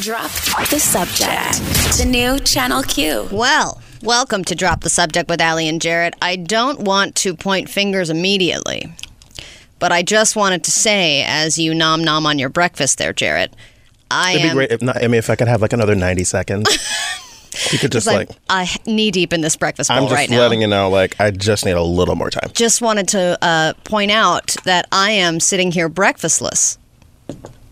Drop the subject. The new Channel Q. Well, welcome to Drop the Subject with Ali and Jarrett. I don't want to point fingers immediately, but I just wanted to say, as you nom nom on your breakfast there, Jarrett, I It'd be am great if not. I mean, if I could have like another ninety seconds, you could just like, like. I knee deep in this breakfast bowl I'm just right now. letting you know, like, I just need a little more time. just wanted to uh, point out that I am sitting here breakfastless.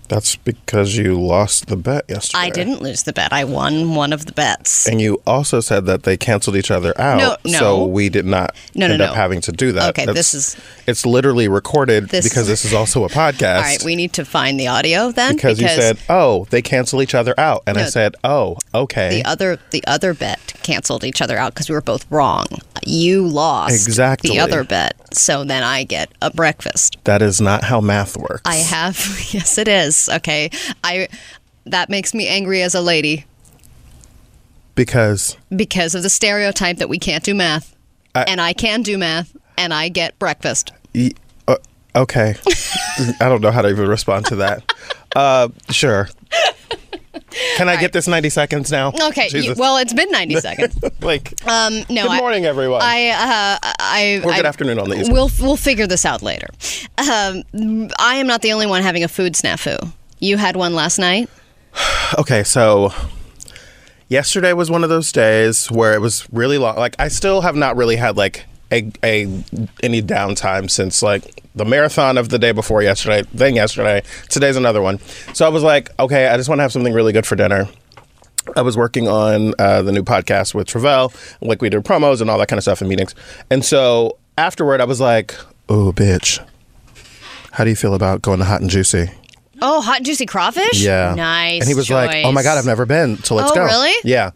That's because you lost the bet yesterday. I didn't lose the bet. I won one of the bets. And you also said that they canceled each other out. No, no. So we did not No, no, end up no. having to do that. Okay, this is- It's literally recorded This- because this is also a podcast. All right, we need to find the audio then because, you said, "Oh, they cancel each other out," and I said, "Oh, okay." the other the other bet canceled each other out because we were both wrong. You lost Exactly. the other bet, so then I get a breakfast. that is not how math works. I have yes, it is okay. I that makes me angry as a lady because because of the stereotype that we can't do math, I- and I can do math, and I get breakfast. y- uh, okay, I don't know how to even respond to that. Uh, sure. Can I get this ninety seconds now? Okay, you- well, it's been ninety seconds. like, Um, no, Good I- morning, everyone. I, uh, I, Or good I- afternoon on the East We'll we'll figure this out later. Um, I am not the only one having a food snafu. You had one last night. okay, so yesterday was one of those days where it was really long. Like, I still have not really had like a, a any downtime since like the marathon of the day before yesterday, then yesterday. Today's another one. So I was like, okay, I just want to have something really good for dinner. I was working on uh, the new podcast with Travell, like we did promos and all that kind of stuff in meetings. And so afterward, I was like, oh, bitch, how do you feel about going to Hot and Juicy? Oh, hot and juicy crawfish. Yeah. nice. And he was like, oh my God, I've never been. So let's Oh, go. really? Yeah.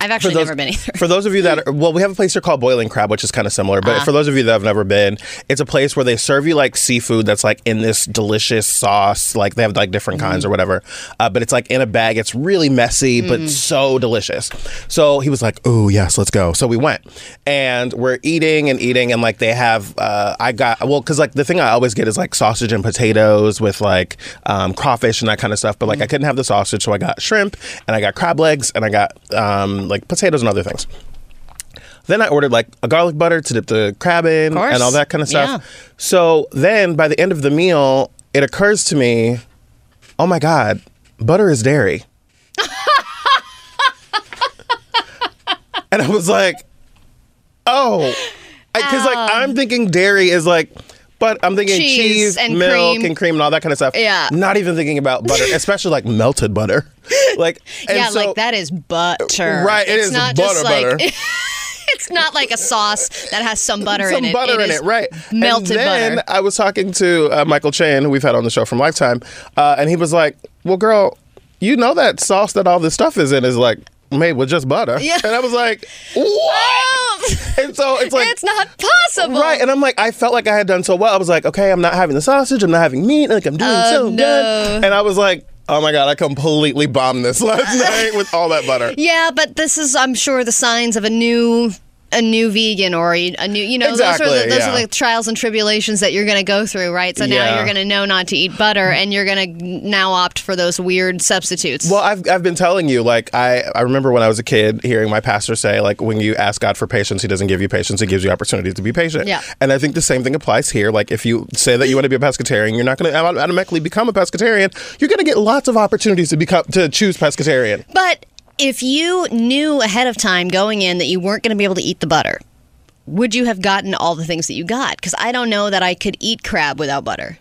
I've actually those, never been either. For those of you that are, well, we have a place here called Boiling Crab, which is kind of similar. Uh-huh. But for those of you that have never been, it's a place where they serve you like seafood that's like in this delicious sauce. Like they have like different Mm-hmm. kinds or whatever. Uh, but it's like in a bag. It's really messy, Mm. but so delicious. So he was like, oh, yes, let's go. So we went and we're eating and eating. And like they have, uh, I got, well, because like the thing I always get is like sausage and potatoes with like um, crawfish and that kind of stuff. But like I couldn't have the sausage. So I got shrimp and I got crab legs and I got um, like potatoes and other things. Then I ordered like a garlic butter to dip the crab in course. and all that kind of stuff. Yeah. So then by the end of the meal, it occurs to me, oh my God, butter is dairy. and I was like, oh, because like I'm thinking dairy is like, but I'm thinking Cheese cheese, and milk, cream. and cream and all that kind of stuff. Yeah. Not even thinking about butter, especially like melted butter. Like, and yeah, so- like that is butter. Right, it it's is not butter, just like, butter. it's not like a sauce that has some butter some in it. Some butter It in it, right? Melted butter. and then butter. I was talking to uh, Michael Chan, who we've had on the show from Lifetime, uh, and he was like, "Well, girl, you know that sauce that all this stuff is in is like made with just butter." Yeah. And I was like, "What?" And so it's like. it's not possible. Right, and I'm like, I felt like I had done so well. I was like, okay, I'm not having the sausage, I'm not having meat, like I'm doing Oh, so no. good. And I was like, oh my god, I completely bombed this last night with all that butter. Yeah, but this is, I'm sure, the signs of a new. A new vegan or a new, you know, those are the, those yeah. are the trials and tribulations that you're going to go through, right? So now Yeah. you're going to know not to eat butter, and you're going to now opt for those weird substitutes. Well, I've, I've been telling you, like, I, I remember when I was a kid hearing my pastor say, like, when you ask God for patience, he doesn't give you patience, he gives you opportunity to be patient. Yeah. And I think the same thing applies here. Like, if you say that you want to be a pescatarian, you're not going to automatically become a pescatarian. You're going to get lots of opportunities to become to choose pescatarian. But if you knew ahead of time going in that you weren't going to be able to eat the butter, would you have gotten all the things that you got? Because I don't know that I could eat crab without butter.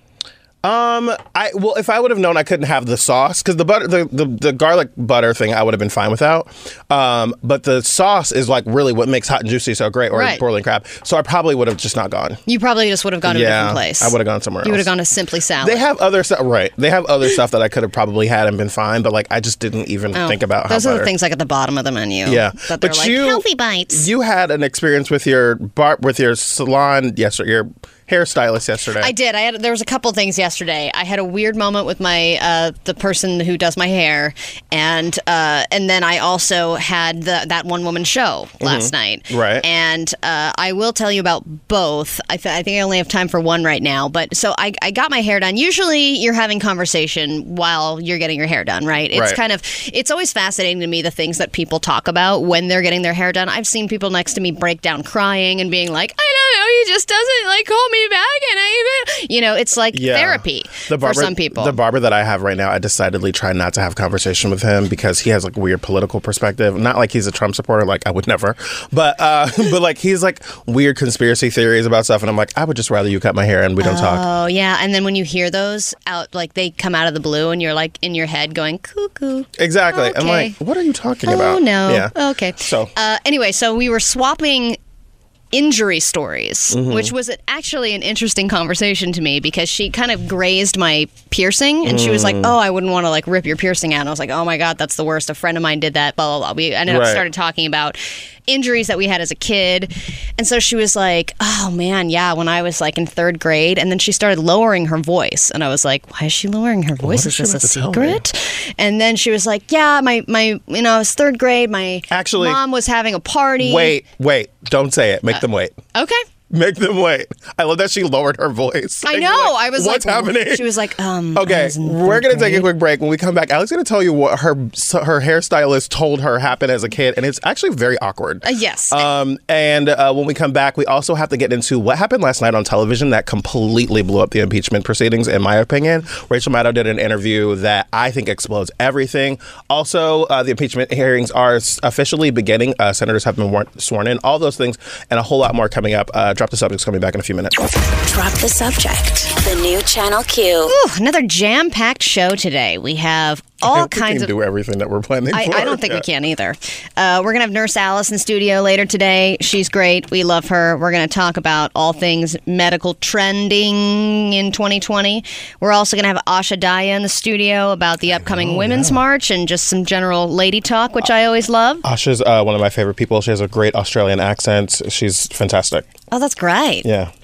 Um, I well, if I would have known I couldn't have the sauce because the butter, the, the the garlic butter thing, I would have been fine without. Um, but the sauce is like really what makes hot and juicy so great, or Right. boiling crab. So I probably would have just not gone. You probably just would have gone to a different place. I would have gone somewhere else. You would have gone to Simply Salad. They have other stuff, right? They have other stuff that I could have probably had and been fine, but like I just didn't even Oh, think about. Those are the things like at the bottom of the menu. Yeah, that they're but like you healthy bites. You had an experience with your bar with your salon yesterday, or your hairstylist yesterday. I did. I had there was a couple things yesterday. I had a weird moment with my uh, the person who does my hair, and uh, and then I also had the that one woman show last night. Mm-hmm. Right. And uh, I will tell you about both. I, th- I think I only have time for one right now. But so I, I got my hair done. Usually you're having conversation while you're getting your hair done, right? It's Right. kind of it's always fascinating to me the things that people talk about when they're getting their hair done. I've seen people next to me break down crying and being like, I don't know, he just doesn't like call me back, and I even, you know, it's like Yeah. therapy The barber, for some people. The barber that I have right now, I decidedly try not to have conversation with him because he has like weird political perspective. Not like he's a Trump supporter, like I would never, but uh, but like he's like weird conspiracy theories about stuff, and I'm like, I would just rather you cut my hair and we don't talk. Oh yeah, and then when you hear those out, like they come out of the blue, and you're like in your head going cuckoo. Exactly. I'm like, what are you talking about? Oh no. Yeah. Okay. So- uh, anyway, so we were swapping injury stories, Mm-hmm. which was actually an interesting conversation to me because she kind of grazed my piercing, and she was like, Mm. "Oh, I wouldn't want to like rip your piercing out." And I was like, "Oh my god, that's the worst." A friend of mine did that. Blah blah blah. We ended up Right. started talking about injuries that we had as a kid, and so she was like, "Oh man, yeah." When I was like in third grade, and then she started lowering her voice, and I was like, "Why is she lowering her voice? is Is this a about to tell me? secret?" And then she was like, "Yeah, my my you know, I was third grade. My Actually- mom was having a party. Wait, wait, don't say it. Make uh, them wait. okay." Make them wait. I love that she lowered her voice. I know. like, I was what's like, happening? She was like, um. Okay, we're gonna take a quick break. When we come back, Alex is gonna tell you what her her hairstylist told her happened as a kid, and it's actually very awkward. Uh, yes. Um, and uh, when we come back, we also have to get into what happened last night on television that completely blew up the impeachment proceedings, in my opinion. Rachel Maddow did an interview that I think explodes everything. Also, uh, the impeachment hearings are officially beginning. Uh, senators have been war- sworn in. All those things and a whole lot more coming up. Uh, drop the subjects coming back in a few minutes. Drop the subject. The new Channel Q. Ooh, another jam-packed show today. We have all I don't we kinds can of. do everything that we're planning. I, for. I don't think we can either. Uh, we're going to have Nurse Alice in studio later today. She's great. We love her. We're going to talk about all things medical trending in 2020. We're also going to have Asha Daya in the studio about the upcoming Women's March and just some general lady talk, which I always love. Asha's uh, one of my favorite people. She has a great Australian accent. She's fantastic. Oh, that's great. Yeah.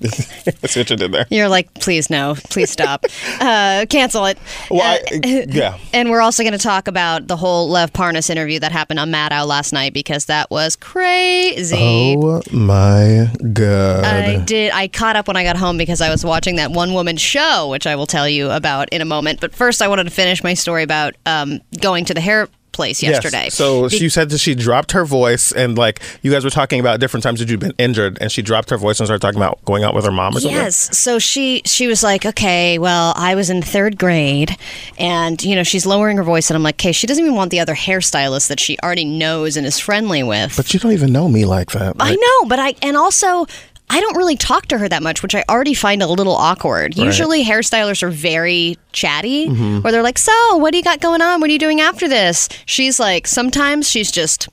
That's what you did there. You're like, please no, please stop, uh, cancel it. Well, Uh, I- yeah. And we're also going to talk about the whole Lev Parnas interview that happened on Maddow last night because that was crazy. Oh my god. I did. I caught up when I got home because I was watching that one woman show, which I will tell you about in a moment. But first, I wanted to finish my story about um, going to the hair place Yes. yesterday. So Be- she said that she dropped her voice, and like you guys were talking about different times that you'd been injured, and she dropped her voice and started talking about going out with her mom or something. Yes. So she she was like, okay, well, I was in third grade, and you know she's lowering her voice, and I'm like, okay, she doesn't even want the other hairstylist that she already knows and is friendly with. But you don't even know me like that. I know, but I and also. I don't really talk to her that much, which I already find a little awkward. Usually, hairstylists are very chatty, Mm-hmm. where they're like, "So, what do you got going on? What are you doing after this?" She's like, sometimes she's just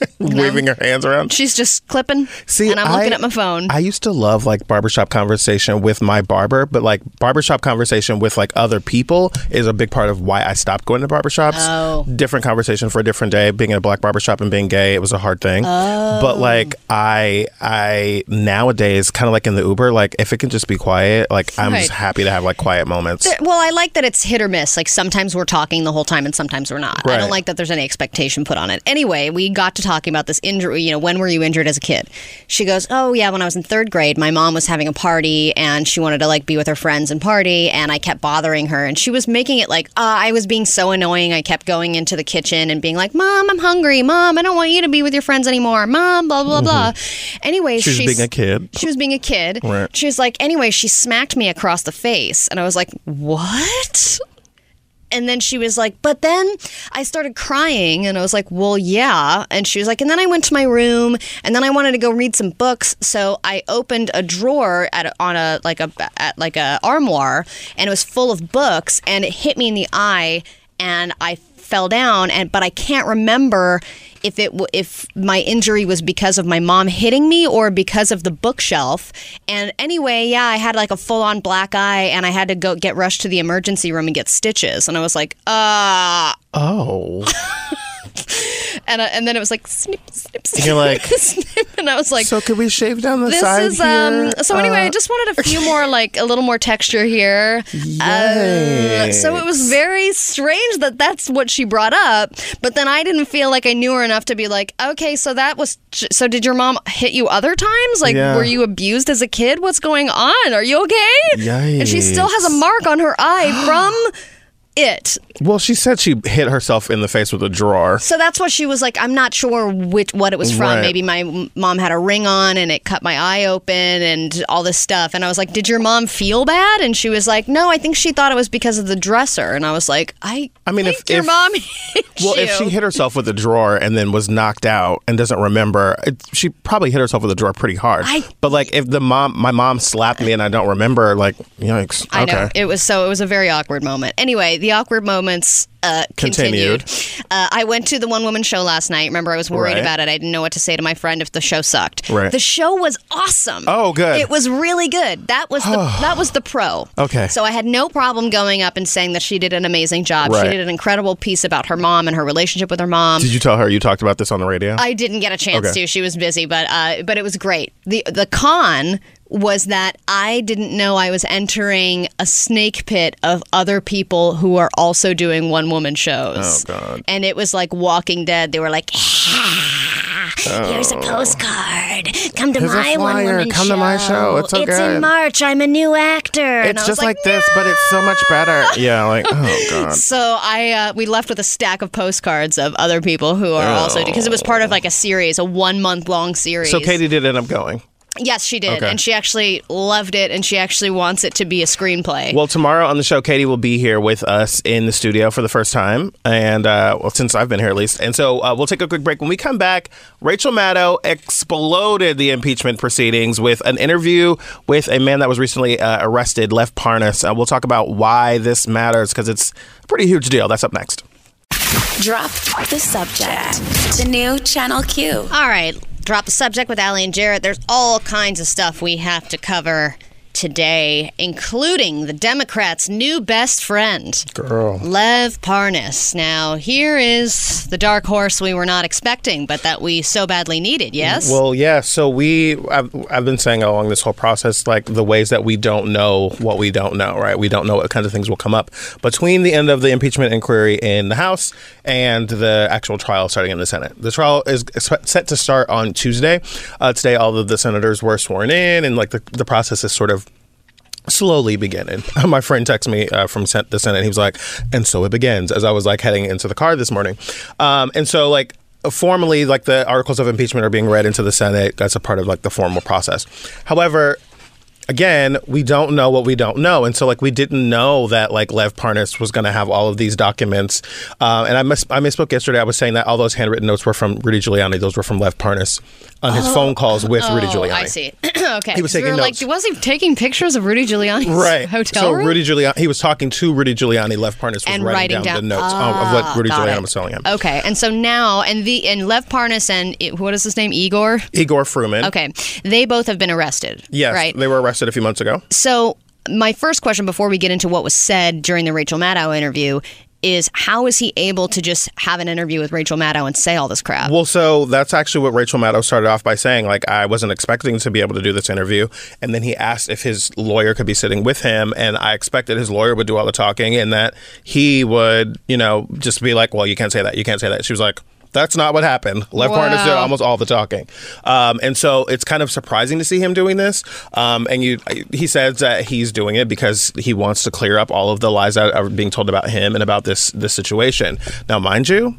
waving her hands around. she's just clipping, See, and I'm looking I- at my phone. I used to love like barbershop conversation with my barber, but like barbershop conversation with like other people is a big part of why I stopped going to barbershops. Oh. Different conversation for a different day. Being in a black barbershop and being gay, it was a hard thing. Oh. But like I I nowadays kind of like in the Uber, like if it can just be quiet, like I'm just happy to have like quiet moments. Well, I like that it's hit or miss. Like sometimes we're talking the whole time and sometimes we're not. I don't like that there's any expectation put on it. Anyway, we got to talking about this injury. You know, when were you injured as a kid? She goes, Oh, yeah, when I was in third grade, my mom was having a party and she wanted to like be with her friends and party. And I kept bothering her. And she was making it like, uh, I was being so annoying. I kept going into the kitchen and being like, Mom, I'm hungry. Mom, I don't want you to be with your friends anymore. Mom, blah, blah, blah. Anyways, She was she's- being a kid. she was being a kid. Right. She was like, anyway, she smacked me across the face. And I was like, what? And then she was like, but then I started crying and I was like, well, yeah. And she was like, and then I went to my room and then I wanted to go read some books. So I opened a drawer at on a like a at like a armoire and it was full of books and it hit me in the eye and I fell down and but I can't remember if it w- if my injury was because of my mom hitting me or because of the bookshelf and anyway yeah I had like a full on black eye and I had to go get rushed to the emergency room and get stitches and I was like uh Oh. and uh, and then it was like snip, snip, snip. You're like, snip, and I was like, So could we shave down the this side is um. here? So anyway, I Uh, just wanted a few more, like a little more texture here. Uh, so it was very strange that that's what she brought up. But then I didn't feel like I knew her enough to be like, okay, so that was. So did your mom hit you other times? Like, Yeah. were you abused as a kid? What's going on? Are you okay? And she still has a mark on her eye from it. well, she said she hit herself in the face with a drawer. So that's what she was like. I'm not sure which what it was from. Right. Maybe my mom had a ring on and it cut my eye open and all this stuff. And I was like, "Did your mom feel bad?" And she was like, "No, I think she thought it was because of the dresser." And I was like, "I, I mean, if- your if- mom Well, you." if she hit herself with a drawer and then was knocked out and doesn't remember, it, she probably hit herself with a drawer pretty hard. I- but like, if the mom, my mom slapped me and I don't remember, like, yikes. I know it was so it was a very awkward moment. Anyway, the awkward moments uh, continued. Continued. Uh, I went to the one woman show last night. Remember, I was worried Right. about it. I didn't know what to say to my friend if the show sucked. Right. The show was awesome. Oh, good. It was really good. That was the that was the pro. Okay. So I had no problem going up and saying that she did an amazing job. Right. She did an incredible piece about her mom and her relationship with her mom. Did you tell her you talked about this on the radio? I didn't get a chance Okay. to. She was busy, but uh, but it was great. the The con was that I didn't know I was entering a snake pit of other people who are also doing one woman shows. Oh, God. And it was like Walking Dead. They were like, Here's a postcard. Come to Here's my one woman Come to my show. It's so It's in March. I'm a new actor. And it's I was just like, this, but it's so much better. Yeah, like, oh, God. So I uh, we left with a stack of postcards of other people who are also because it was part of like a series, a one month long series. So Katie did end up going. Yes, she did, Okay. and she actually loved it, and she actually wants it to be a screenplay. Well, tomorrow on the show, Katie will be here with us in the studio for the first time, and uh, well, since I've been here at least. And so uh, we'll take a quick break. When we come back, Rachel Maddow exploded the impeachment proceedings with an interview with a man that was recently uh, arrested, Lev Parnas. Uh, we'll talk about why this matters because it's a pretty huge deal. That's up next. Drop the subject. The new Channel Q. All right, drop the subject with Allie and Jarrett. There's all kinds of stuff we have to cover today, including the Democrats' new best friend, Girl. Lev Parnas. Now, here is the dark horse we were not expecting, but that we so badly needed, yes? Well, yeah. So we, I've, I've been saying along this whole process, like the ways that we don't know what we don't know, right? We don't know what kinds of things will come up between the end of the impeachment inquiry in the House and the actual trial starting in the Senate. The trial is set to start on Tuesday. Uh, today, all of the senators were sworn in, and like the, the process is sort of slowly beginning. My friend texted me uh, from the Senate. He was like, and so it begins as I was like heading into the car this morning. Um, and so like formally, like the articles of impeachment are being read into the Senate. That's a part of like the formal process. However, again, we don't know what we don't know, and so like we didn't know that like Lev Parnas was going to have all of these documents. Uh, and I mis- I misspoke yesterday. I was saying that all those handwritten notes were from Rudy Giuliani. Those were from Lev Parnas on his phone calls with Rudy Oh, Giuliani. I see. okay. He was we taking were notes. like, was he taking pictures of Rudy Giuliani's Right. hotel so room? Rudy Giuliani, he was talking to Rudy Giuliani. Lev Parnas was and writing, down, the notes of- of what Ah, Rudy Giuliani it. was telling him. Okay, and so now, and the and Lev Parnas and what is his name, Igor? Igor Fruman. Okay, they both have been arrested. Yes, right. they were arrested a few months ago. So my first question before we get into what was said during the Rachel Maddow interview is how is he able to just have an interview with Rachel Maddow and say all this crap? Well, so that's actually what Rachel Maddow started off by saying. Like, I wasn't expecting to be able to do this interview. And then he asked if his lawyer could be sitting with him. And I expected his lawyer would do all the talking and that he would, you know, just be like, well, you can't say that. You can't say that. She was like, that's not what happened. Lev Parnas did almost all the talking, um, and so it's kind of surprising to see him doing this. Um, and you, he says that he's doing it because he wants to clear up all of the lies that are being told about him and about this this situation. Now, mind you,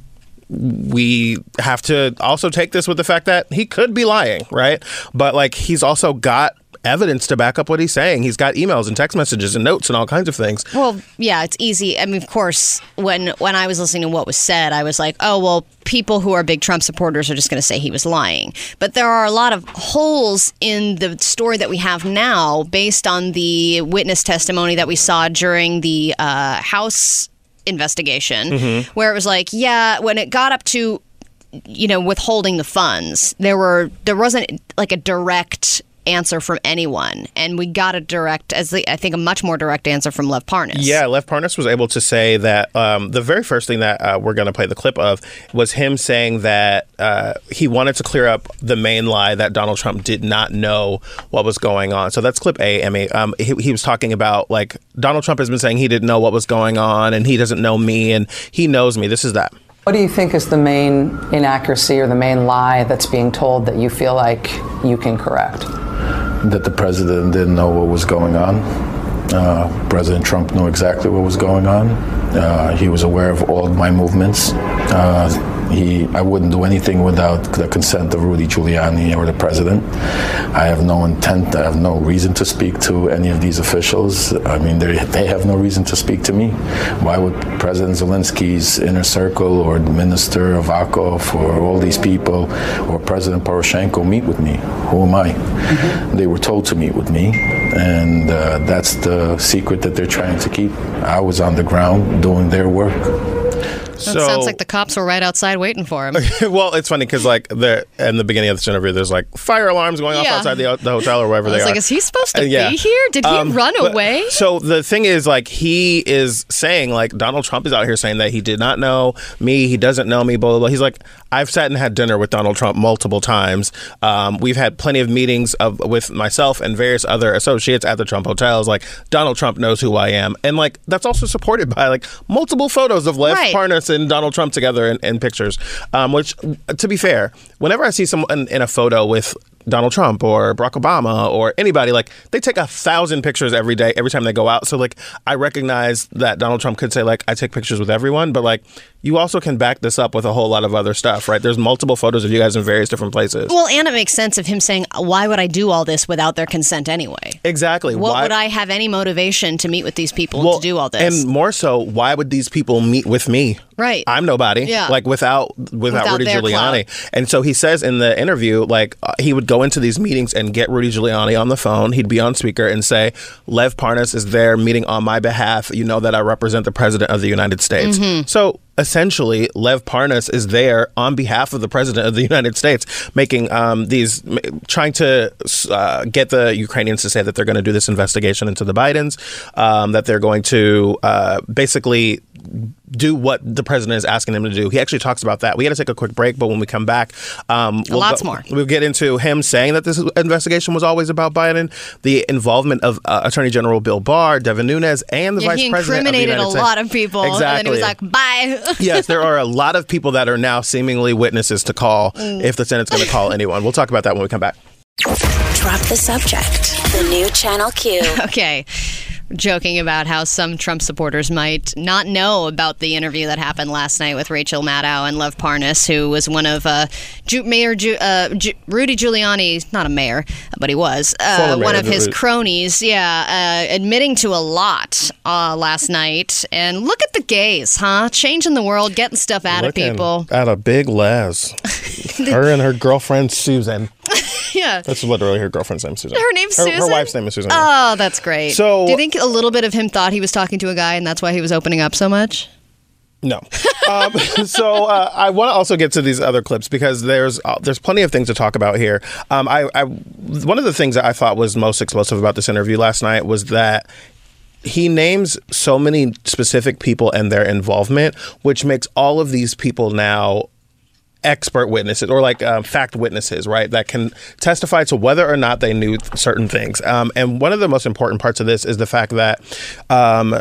we have to also take this with the fact that he could be lying, right? But like he's also got evidence to back up what he's saying. He's got emails and text messages and notes and all kinds of things. Well, yeah, it's easy. I mean, of course, when when I was listening to what was said, I was like, oh well, people who are big Trump supporters are just going to say he was lying. But there are a lot of holes in the story that we have now, based on the witness testimony that we saw during the uh, House investigation, where it was like, yeah, when it got up to you know withholding the funds there were there wasn't like a direct answer from anyone, and we got a direct, as the, I think, a much more direct answer from Lev Parnas. Yeah, Lev Parnas was able to say that um, the very first thing that uh, we're going to play the clip of was him saying that uh, he wanted to clear up the main lie that Donald Trump did not know what was going on. So that's clip A, Emmy. Um, he, he was talking about like Donald Trump has been saying he didn't know what was going on and he doesn't know me and he knows me. This is that. What do you think is the main inaccuracy or the main lie that's being told that you feel like you can correct? That the president didn't know what was going on. Uh, president Trump knew exactly what was going on. Uh, he was aware of all of my movements. Uh, he, I wouldn't do anything without the consent of Rudy Giuliani or the president. I have no intent, I have no reason to speak to any of these officials. I mean, they, they have no reason to speak to me. Why would President Zelensky's inner circle or Minister Avakov or all these people or President Poroshenko meet with me? Who am I? Mm-hmm. They were told to meet with me, and uh, that's the secret that they're trying to keep. I was on the ground doing their work. That so, sounds like the cops were right outside waiting for him. well, it's funny because like the in the beginning of this interview, there's like fire alarms going off yeah. outside the, the, hotel or wherever they are. Like, is he supposed to uh, yeah. be here? Did he um, run but, away? So the thing is, like, he is saying like Donald Trump is out here saying that he did not know me, he doesn't know me, blah blah. blah. He's like, I've sat and had dinner with Donald Trump multiple times. Um, we've had plenty of meetings of with myself and various other associates at the Trump hotels. Like Donald Trump knows who I am, and like that's also supported by like multiple photos of Lev right. Parnas and Donald Trump together in, in pictures. Um, which, to be fair, whenever I see someone in a photo with Donald Trump or Barack Obama or anybody like they take a thousand pictures every day every time they go out so like I recognize that Donald Trump could say like I take pictures with everyone but like you also can back this up with a whole lot of other stuff, right? There's multiple photos of you guys in various different places. Well, and it makes sense of him saying, "Why would I do all this without their consent anyway?" Exactly. What why? would I have any motivation to meet with these people well, to do all this? And more so, why would these people meet with me? Right. I'm nobody. Yeah. Like without without, without Rudy Giuliani. And so he says in the interview, like uh, he would go into these meetings and get Rudy Giuliani on the phone. He'd be on speaker and say, "Lev Parnas is there meeting on my behalf. You know that I represent the president of the United States." Mm-hmm. So essentially Lev Parnas is there on behalf of the president of the United States, making um, these, trying to uh, get the Ukrainians to say that they're going to do this investigation into the Bidens, um, that they're going to uh, basically do what the president is asking him to do. He actually talks about that. We got to take a quick break, but when we come back, um, we'll lots go, more. We'll get into him saying that this investigation was always about Biden, the involvement of uh, Attorney General Bill Barr, Devin Nunes, and the yeah, Vice President. He incriminated a lot of people. Exactly. And then he was like, "Bye." yes, there are a lot of people that are now seemingly witnesses to call mm. if the Senate's going to call anyone. We'll talk about that when we come back. Drop the subject. The new Channel Q. Okay joking about how some Trump supporters might not know about the interview that happened last night with Rachel Maddow and Lev Parnas, who was one of uh, Ju- Mayor Ju- uh, Ju- Rudy Giuliani, not a mayor, but he was uh, one of his cronies. Yeah, uh, admitting to a lot uh, last night. And look at the gays, huh? Changing the world, getting stuff out Looking of people. At a big Les, her and her girlfriend Susan. Yeah. That's literally her girlfriend's name, Susan. Her name's her, Susan. Her wife's name is Susan. Oh, that's great. So, do you think a little bit of him thought he was talking to a guy, and that's why he was opening up so much? No. um, so uh, I want to also get to these other clips because there's uh, there's plenty of things to talk about here. Um, I, I one of the things that I thought was most explosive about this interview last night was that he names so many specific people and their involvement, which makes all of these people now expert witnesses or like um, fact witnesses, right, that can testify to whether or not they knew certain things. Um, and one of the most important parts of this is the fact that um,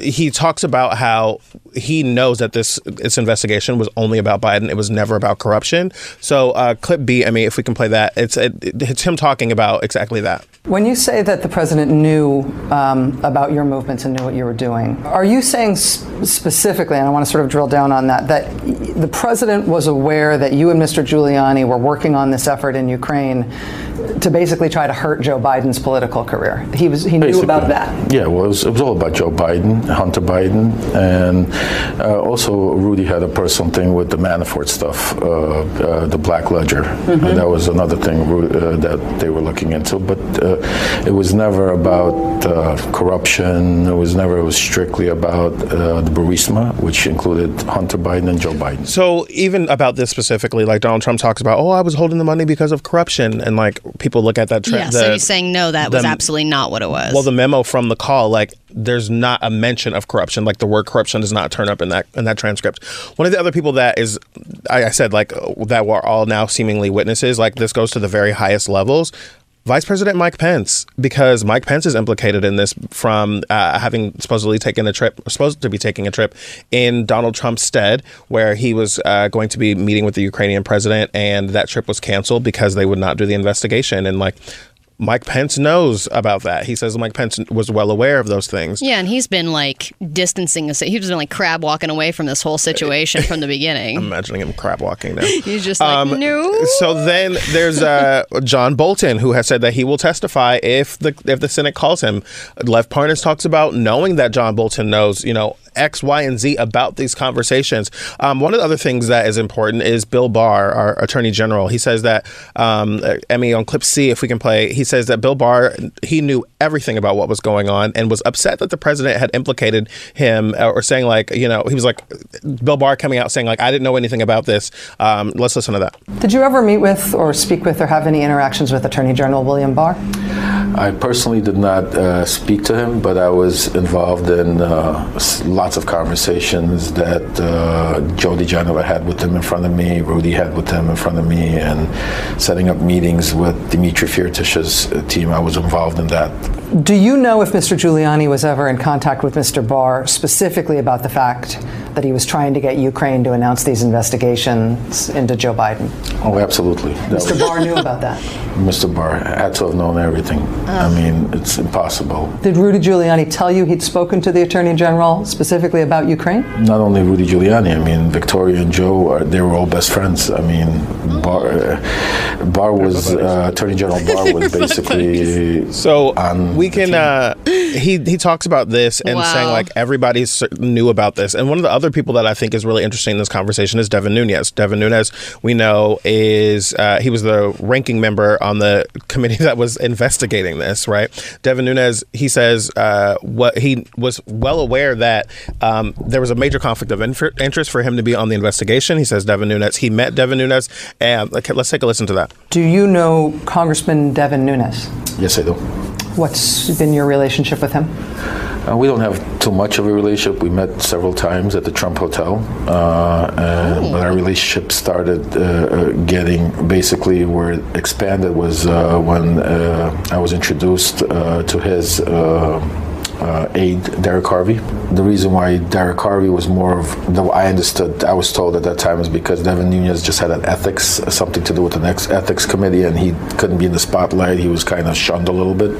he talks about how he knows that this this investigation was only about Biden. It was never about corruption. So, uh, clip B. I mean, if we can play that, it's it, it's him talking about exactly that. When you say that the president knew um, about your movements and knew what you were doing, are you saying sp- specifically, and I want to sort of drill down on that, that the president was aware that you and Mr. Giuliani were working on this effort in Ukraine to basically try to hurt Joe Biden's political career? He was he basically, knew about that. Yeah, well, it was, it was all about Joe Biden, Hunter Biden, and uh, also Rudy had a personal thing with the Manafort stuff, uh, uh, the Black Ledger. Mm-hmm. that was another thing uh, that they were looking into, but uh, it was never about uh, corruption. It was never. It was strictly about uh, the Burisma, which included Hunter Biden and Joe Biden. So even about this specifically, like Donald Trump talks about, oh, I was holding the money because of corruption, and like people look at that. Tra- Yeah, the, so you're saying no, that was absolutely not what it was. well, the memo from the call, like, there's not a mention of corruption. Like, the word corruption does not turn up in that in that transcript. One of the other people that is, I, I said, like, that were all now seemingly witnesses. Like, this goes to the very highest levels. Vice President Mike Pence, because Mike Pence is implicated in this from uh, having supposedly taken a trip, supposed to be taking a trip in Donald Trump's stead, where he was uh, going to be meeting with the Ukrainian president, and that trip was canceled because they would not do the investigation. And like, Mike Pence knows about that. He says Mike Pence was well aware of those things. yeah, and he's been like distancing us. He's been like crab walking away from this whole situation from the beginning. I'm imagining him crab walking now. He's just like, no. So then there's uh, John Bolton who has said that he will testify if the if the Senate calls him. Lev Parnas talks about knowing that John Bolton knows, you know, X, Y, and Z about these conversations. Um, one of the other things that is important is Bill Barr, our Attorney General. He says that um, uh, Emmy on clip C, if we can play, he says that Bill Barr he knew everything about what was going on and was upset that the president had implicated him uh, or saying like, you know, he was like Bill Barr coming out saying like, I didn't know anything about this. Um, let's listen to that. Did you ever meet with or speak with or have any interactions with Attorney General William Barr? I personally did not uh, speak to him, but I was involved in uh, lots of conversations that uh, Joe had with him in front of me, Rudy had with him in front of me, and setting up meetings with Dimitri Firtash's uh, team. I was involved in that. Do you know if Mr. Giuliani was ever in contact with Mr. Barr specifically about the fact that he was trying to get Ukraine to announce these investigations into Joe Biden? Oh, absolutely. That Mr. was- Barr knew about that. Mr. Barr had to have known everything. I mean, it's impossible. Did Rudy Giuliani tell you he'd spoken to the Attorney General specifically about Ukraine? Not only Rudy Giuliani, I mean, Victoria and Joe, are, they were all best friends. I mean, Barr, uh, Barr was, uh, Attorney General Barr was basically. So on we can. Uh, he he talks about this and Wow. saying like everybody s- knew about this. And one of the other people that I think is really interesting in this conversation is Devin Nunes. Devin Nunes, we know, is uh, he was the ranking member on the committee that was investigating this. Right, Devin Nunes. He says uh, what he was well aware that um, there was a major conflict of infer- interest for him to be on the investigation. He says Devin Nunes. He met Devin Nunes, and okay, let's take a listen to that. Do you know Congressman Devin Nunes? Yes, I do. What's been your relationship with him? Uh, we don't have too much of a relationship. We met several times at the Trump Hotel, uh, and, but our relationship started uh, uh, getting basically where it expanded was uh, when uh, I was introduced uh, to his. Uh, aide Derek Harvey. The reason why Derek Harvey was more of the I understood I was told at that time is because Devin Nunes just had an ethics something to do with the next ethics committee and he couldn't be in the spotlight. He was kind of shunned a little bit,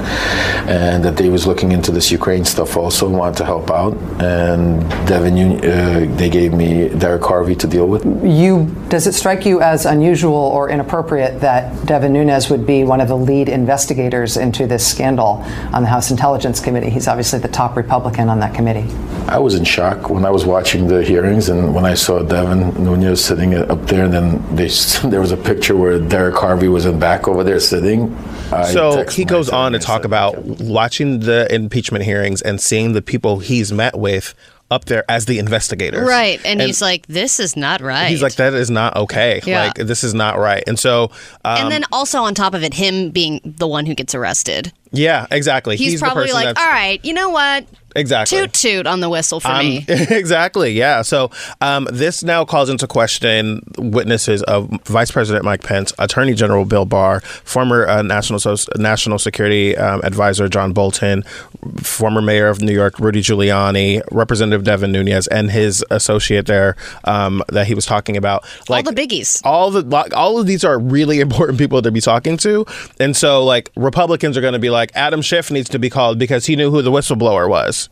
and that they was looking into this Ukraine stuff also wanted to help out. And Devin, uh, they gave me Derek Harvey to deal with. You does it strike you as unusual or inappropriate that Devin Nunes would be one of the lead investigators into this scandal on the House Intelligence Committee? He's obviously the top Republican on that committee. I was in shock when I was watching the hearings and when I saw Devin Nunes sitting up there, and then they, there was a picture where Derek Harvey was in back over there sitting. I So he goes on to talk about watching the impeachment hearings and seeing the people he's met with up there as the investigators. Right. And, he's like, this is not right. he's like, that is not okay. Yeah. Like, this is not right. And so, um, and then also on top of it, him being the one who gets arrested. yeah, exactly. He's, the probably like, all right, you know what? Exactly. Toot toot on the whistle for Um, me. exactly. Yeah. So um, this now calls into question witnesses of Vice President Mike Pence, Attorney General Bill Barr, former uh, national so- national security um, advisor John Bolton, former mayor of New York Rudy Giuliani, Representative Devin Nunes, and his associate there um, that he was talking about. Like the biggies. All the like, all of these are really important people to be talking to, and so like Republicans are going to be like Adam Schiff needs to be called because he knew who the whistleblower was.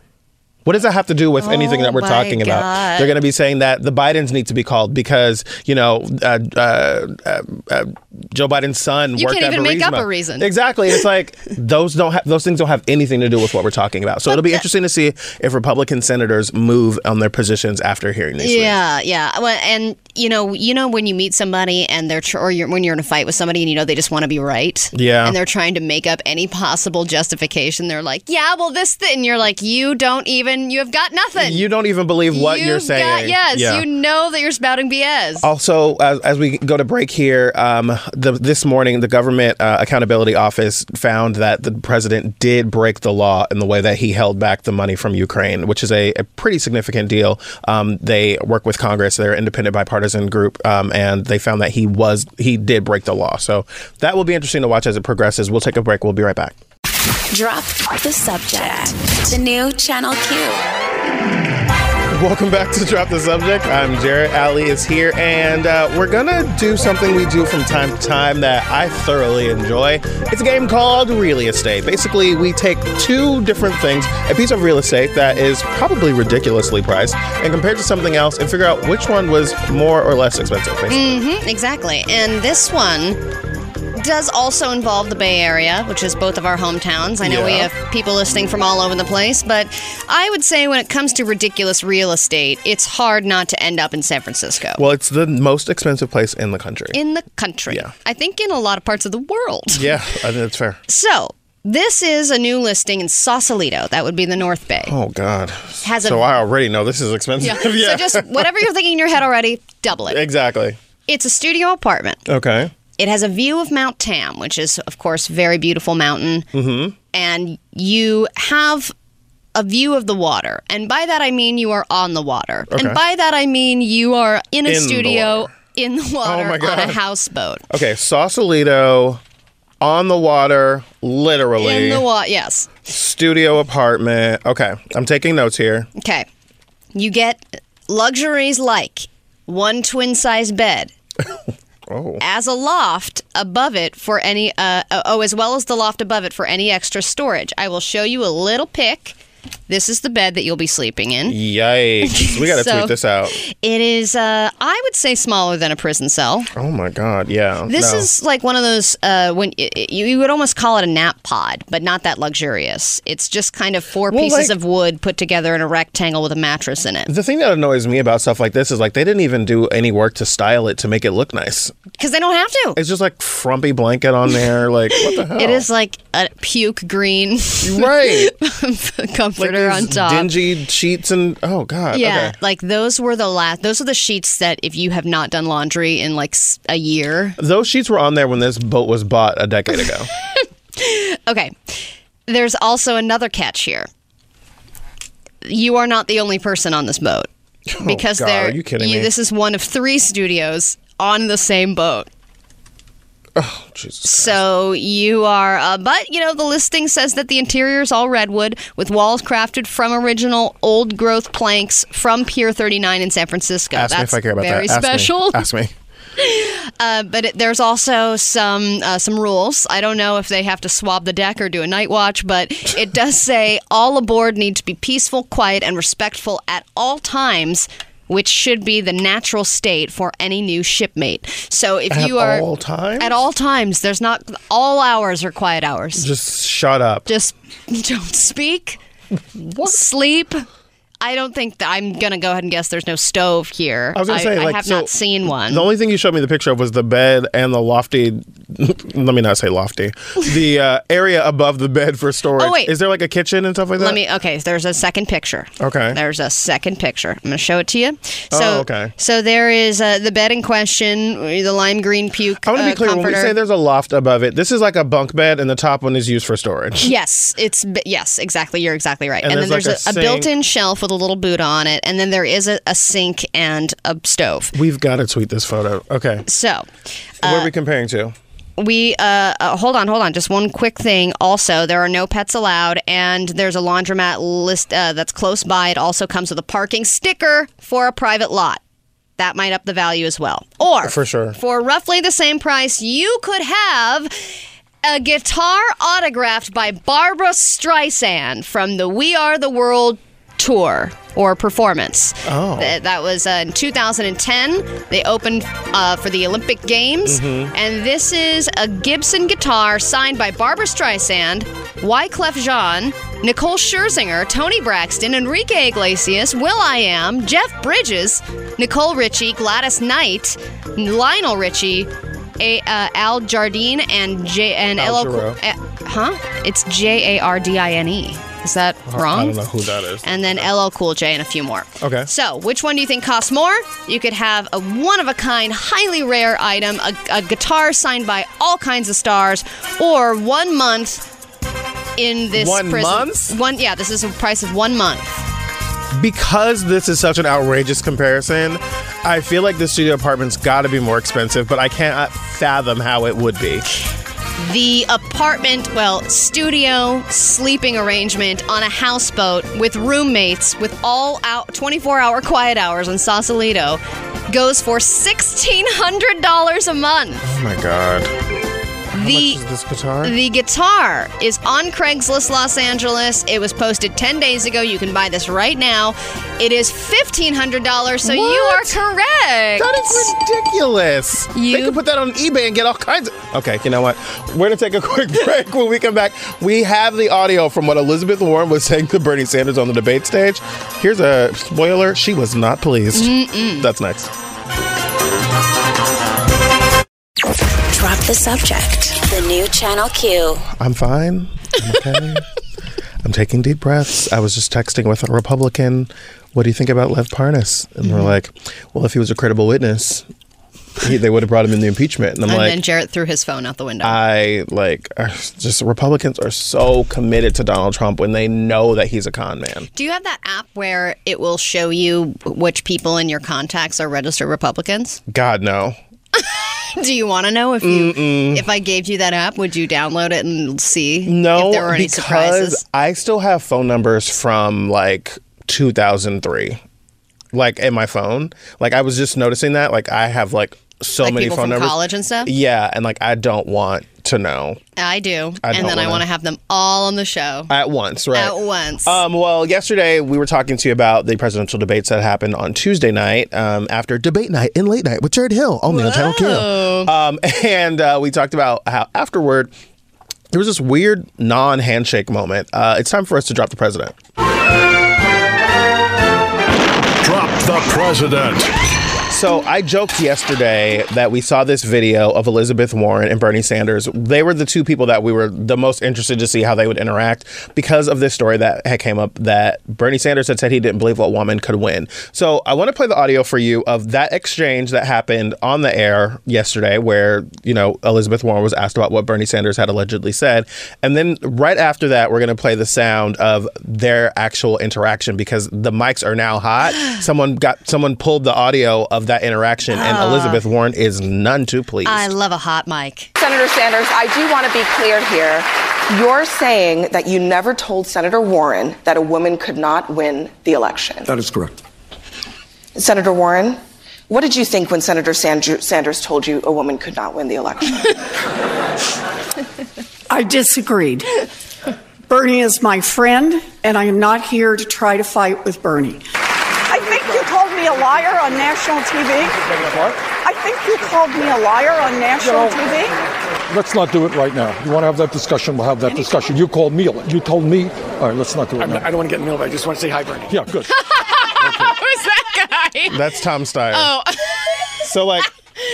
What does that have to do with anything that we're Oh talking about? They're going to be saying that the Bidens need to be called because you know uh, uh, uh, uh, Joe Biden's son You worked can't even make up a reason. Exactly. It's like those don't have those things don't have anything to do with what we're talking about. So it'll be interesting to see if Republican senators move on their positions after hearing these. things. Yeah, yeah. Well, and you know, you know when you meet somebody and they're tr- or you're, when you're in a fight with somebody and you know they just want to be right. Yeah. And they're trying to make up any possible justification. They're like, "Yeah, well, this thing," and you're like, "You don't even. You have got nothing. You don't even believe what You've you're saying. Got, yes, Yeah. you know that you're spouting BS. Also, as, as we go to break here, um, the, this morning the Government uh, Accountability Office found that the president did break the law in the way that he held back the money from Ukraine, which is a, a pretty significant deal. Um, they work with Congress; they're independent bipartisan group, um, and they found that he was he did break the law. So that will be interesting to watch as it progresses. We'll take a break. We'll be right back. Drop the subject. The new Channel Q. Welcome back to Drop the Subject. I'm Jared. Ali is here, and uh, we're gonna do something we do from time to time that I thoroughly enjoy. It's a game called Real Estate. Basically, we take two different things, a piece of real estate that is probably ridiculously priced, and compare it to something else, and figure out which one was more or less expensive. Basically. Exactly. And this one does also involve the Bay Area, which is both of our hometowns. I know we have people listening from all over the place, but I would say when it comes to ridiculous real estate, it's hard not to end up in San Francisco. Well, it's the most expensive place in the country. in the country. Yeah. I think in a lot of parts of the world. yeah, I think that's fair. So, this is a new listing in Sausalito. That would be the North Bay. Oh God. Has a- so I already know this is expensive. Yeah. So just whatever you're thinking in your head already, double it. exactly. It's a studio apartment. Okay. It has a view of Mount Tam, which is, of course, very beautiful mountain. Mm-hmm. And you have a view of the water. And by that, I mean you are on the water. Okay. And by that, I mean you are in a In studio water. in the water my on a houseboat. Okay, Sausalito, on the water, literally. In the water, yes. studio apartment. Okay, I'm taking notes here. Okay. You get luxuries like one twin size bed. Oh. As a loft above it for any, uh, oh, as well as the loft above it for any extra storage. I will show you a little pic. This is the bed that you'll be sleeping in. Yikes. We got to So- tweet this out. It is, uh, I would say, smaller than a prison cell. Oh my God, yeah. This no. is like one of those uh, when y- you, you would almost call it a nap pod, but not that luxurious. It's just kind of four Well, pieces like- of wood put together in a rectangle with a mattress in it. The thing that annoys me about stuff like this is like they didn't even do any work to style it to make it look nice. Because they don't have to. It's just like frumpy blanket on there. Like, what the hell? It is like a puke green Right. comforter Like on top. Dingy sheets and, oh God. yeah, Okay. like those were the last. Those are the sheets that if you have not done laundry in like a year. Those sheets were on there when this boat was bought a decade ago. Okay, there's also another catch here. You are not the only person on this boat oh, because Oh, God, there. are you kidding me? This is one of three studios on the same boat. Jesus. So you are, uh, but you know, the listing says that the interior is all redwood with walls crafted from original old growth planks from Pier 39 in San Francisco. Ask me That's if I care about very that. Me. special. Ask me. Uh, but it, there's also some uh, some rules. I don't know if they have to swab the deck or do a night watch, but it does say all aboard need to be peaceful, quiet, and respectful at all times. Which should be the natural state for any new shipmate. So if At you are all times? at all times, there's not all hours are quiet hours. Just shut up. Just don't speak, sleep. I don't think that I'm gonna go ahead and guess there's no stove here. I was gonna say, like, have so not seen one. The only thing you showed me the picture of was the bed and the lofty. let me not say lofty. The uh, area above the bed for storage. Oh, wait. is there like a kitchen and stuff like that? Let me. Okay, there's a second picture. Okay. There's a second picture. I'm gonna show it to you. So, Oh, okay. So there is uh, the bed in question, the lime green puke. I want to be uh, clear. When we comforter. say there's a loft above it, this is like a bunk bed, and the top one is used for storage. Yes, it's yes, exactly. You're exactly right. And And, then there's there's like a, a a built-in shelf with a little Buddha on it, and then there is a, a sink and a stove. We've got to tweet this photo. Okay, So what are we comparing to? we uh, uh hold on hold on just one quick thing also there are no pets allowed and there's a laundromat list uh, that's close by it also comes with a parking sticker for a private lot that might up the value as well or For sure. for roughly the same price you could have a guitar autographed by Barbra Streisand from the We Are the World tour or performance. Oh. Th- that was uh, in 2010. They opened uh, for the Olympic Games. Mm-hmm. And this is a Gibson guitar signed by Barbra Streisand, Wyclef Jean, Nicole Scherzinger, Toni Braxton, Enrique Iglesias, Will I Am, Jeff Bridges, Nicole Richie, Gladys Knight, Lionel Richie, a, uh, Al Jardine, and J and Al uh, huh? It's J A R D I N E. Is that wrong? I don't know who that is. and then LL Cool J and a few more. Okay. So, which one do you think costs more? You could have a one of a kind, highly rare item, a, a guitar signed by all kinds of stars, or one month in this One prison. month? One, yeah, this is a price of one month. Because this is such an outrageous comparison, I feel like the studio apartment's got to be more expensive, but I can't uh, fathom how it would be. The apartment, well, studio sleeping arrangement on a houseboat with roommates with all out 24 hour quiet hours in Sausalito goes for $1,600 a month. Oh my god. The Is this guitar? The guitar is on Craigslist Los Angeles. It was posted 10 days ago. You can buy this right now. It is $1,500, so you are correct. That is ridiculous. They You- could put that on eBay and get all kinds of. Okay, you know what? We're gonna take a quick break. When we come back, we have the audio from what Elizabeth Warren was saying to Bernie Sanders on the debate stage. Here's a spoiler: she was not pleased. That's next. Drop the subject. The new Channel Q. I'm fine. I'm okay. I'm taking deep breaths. I was just texting with a Republican. What do you think about Lev Parnas? And Mm-hmm. we're like, well, if he was a credible witness, he, they would have brought him in the impeachment. And I'm and like, then Jarrett threw his phone out the window. I like are just Republicans are so committed to Donald Trump when they know that he's a con man. Do you have that app where it will show you which people in your contacts are registered Republicans? God no. Do you want to know if you if I gave you that app, would you download it and see No, if there were any because surprises? I still have phone numbers from like 2003, like in my phone. Like I was just noticing that. Like I have like so Like many phone from numbers. college and stuff? Yeah, and like I don't want to know I do, I and then I wanna- want to have them all on the show at once, right? at once. Um, well, yesterday we were talking to you about the presidential debates that happened on Tuesday night um, after debate night in late night with Jarrett Hill only on Channel Q. Um, and uh, we talked about how afterward there was this weird non-handshake moment. Uh, it's time for us to drop the president. Drop the president. So I joked yesterday that we saw this video of Elizabeth Warren and Bernie Sanders. They were the two people that we were the most interested to see how they would interact because of this story that had came up that Bernie Sanders had said he didn't believe a woman could win. So I want to play the audio for you of that exchange that happened on the air yesterday where, you know, Elizabeth Warren was asked about what Bernie Sanders had allegedly said. And then right after that, we're going to play the sound of their actual interaction because the mics are now hot. someone got someone pulled the audio of that interaction and ah. Elizabeth Warren is none too pleased. I love a hot mic. Senator Sanders, I do want to be clear here. You're saying that you never told Senator Warren that a woman could not win the election. That is correct. Senator Warren, what did you think when Senator Sandru- Sanders told you a woman could not win the election? I disagreed. Bernie is my friend, and I am not here to try to fight with Bernie. I think you called me a liar on national TV. I think you called me a liar on national TV. Let's not do it right now. You want to have that discussion? We'll have that discussion. You called me. You told me. All right, let's not do it now. I don't want to get in the middle of. I just want to say hi, Bernie. Yeah, good. Who's that guy? That's Tom Steyer. Oh, So like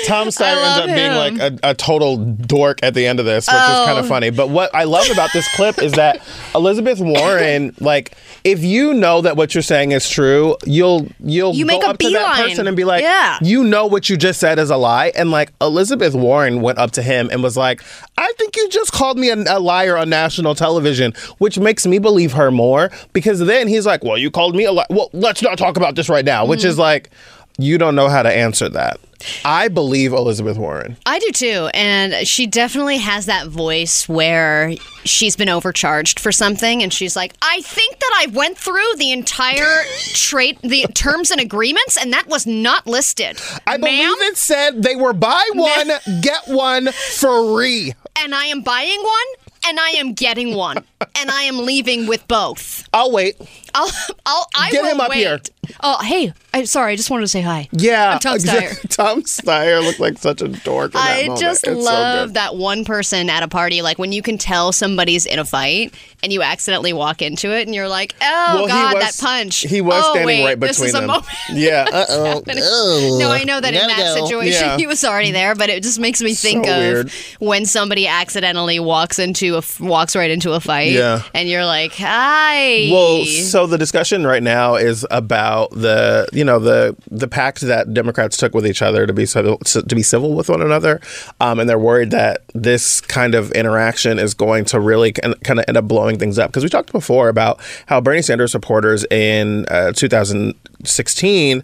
Tom Steyer ends up being like a, a total dork at the end of this, which is kind Oh. of funny. But what I love about this clip is that Elizabeth Warren, like, if you know that what you're saying is true, you'll you'll You go up to that person and be like, Yeah. you know what you just said is a lie. And like Elizabeth Warren went up to him and was like, I think you just called me a, a liar on national television, which makes me believe her more because then he's like, well, you called me a liar. Well, let's not talk about this right now, which Mm. is like, you don't know how to answer that. I believe Elizabeth Warren. I do too, and she definitely has that voice where she's been overcharged for something, and she's like, "I think that I went through the entire trade, the terms and agreements, and that was not listed." I believe it said they were buy one, get one free. and I am buying one, and I am getting one, and I am leaving with both. I'll wait. I'll, I'll, I Get will him up wait. here. Oh, hey. I'm sorry. I just wanted to say hi. Yeah, I'm Tom exact- Steyer. Tom Steyer looked like such a dork. In that I moment. just It's love good. that one person at a party, like when you can tell somebody's in a fight and you accidentally walk into it and you're like, oh Well, God, was- that punch. He was oh, standing wait, right this between is a them. moment. Yeah. Uh oh. No, I know that in that situation Yeah. he was already there, but it just makes me think So of weird. when somebody accidentally walks into a f- walks right into a fight, Yeah. and you're like, "Hi." Well, so the discussion right now is about the you know the the pact that Democrats took with each other to be civil, to be civil with one another, um, and they're worried that this kind of interaction is going to really kind of end up blowing things up. Because we talked before about how Bernie Sanders supporters in uh, 2016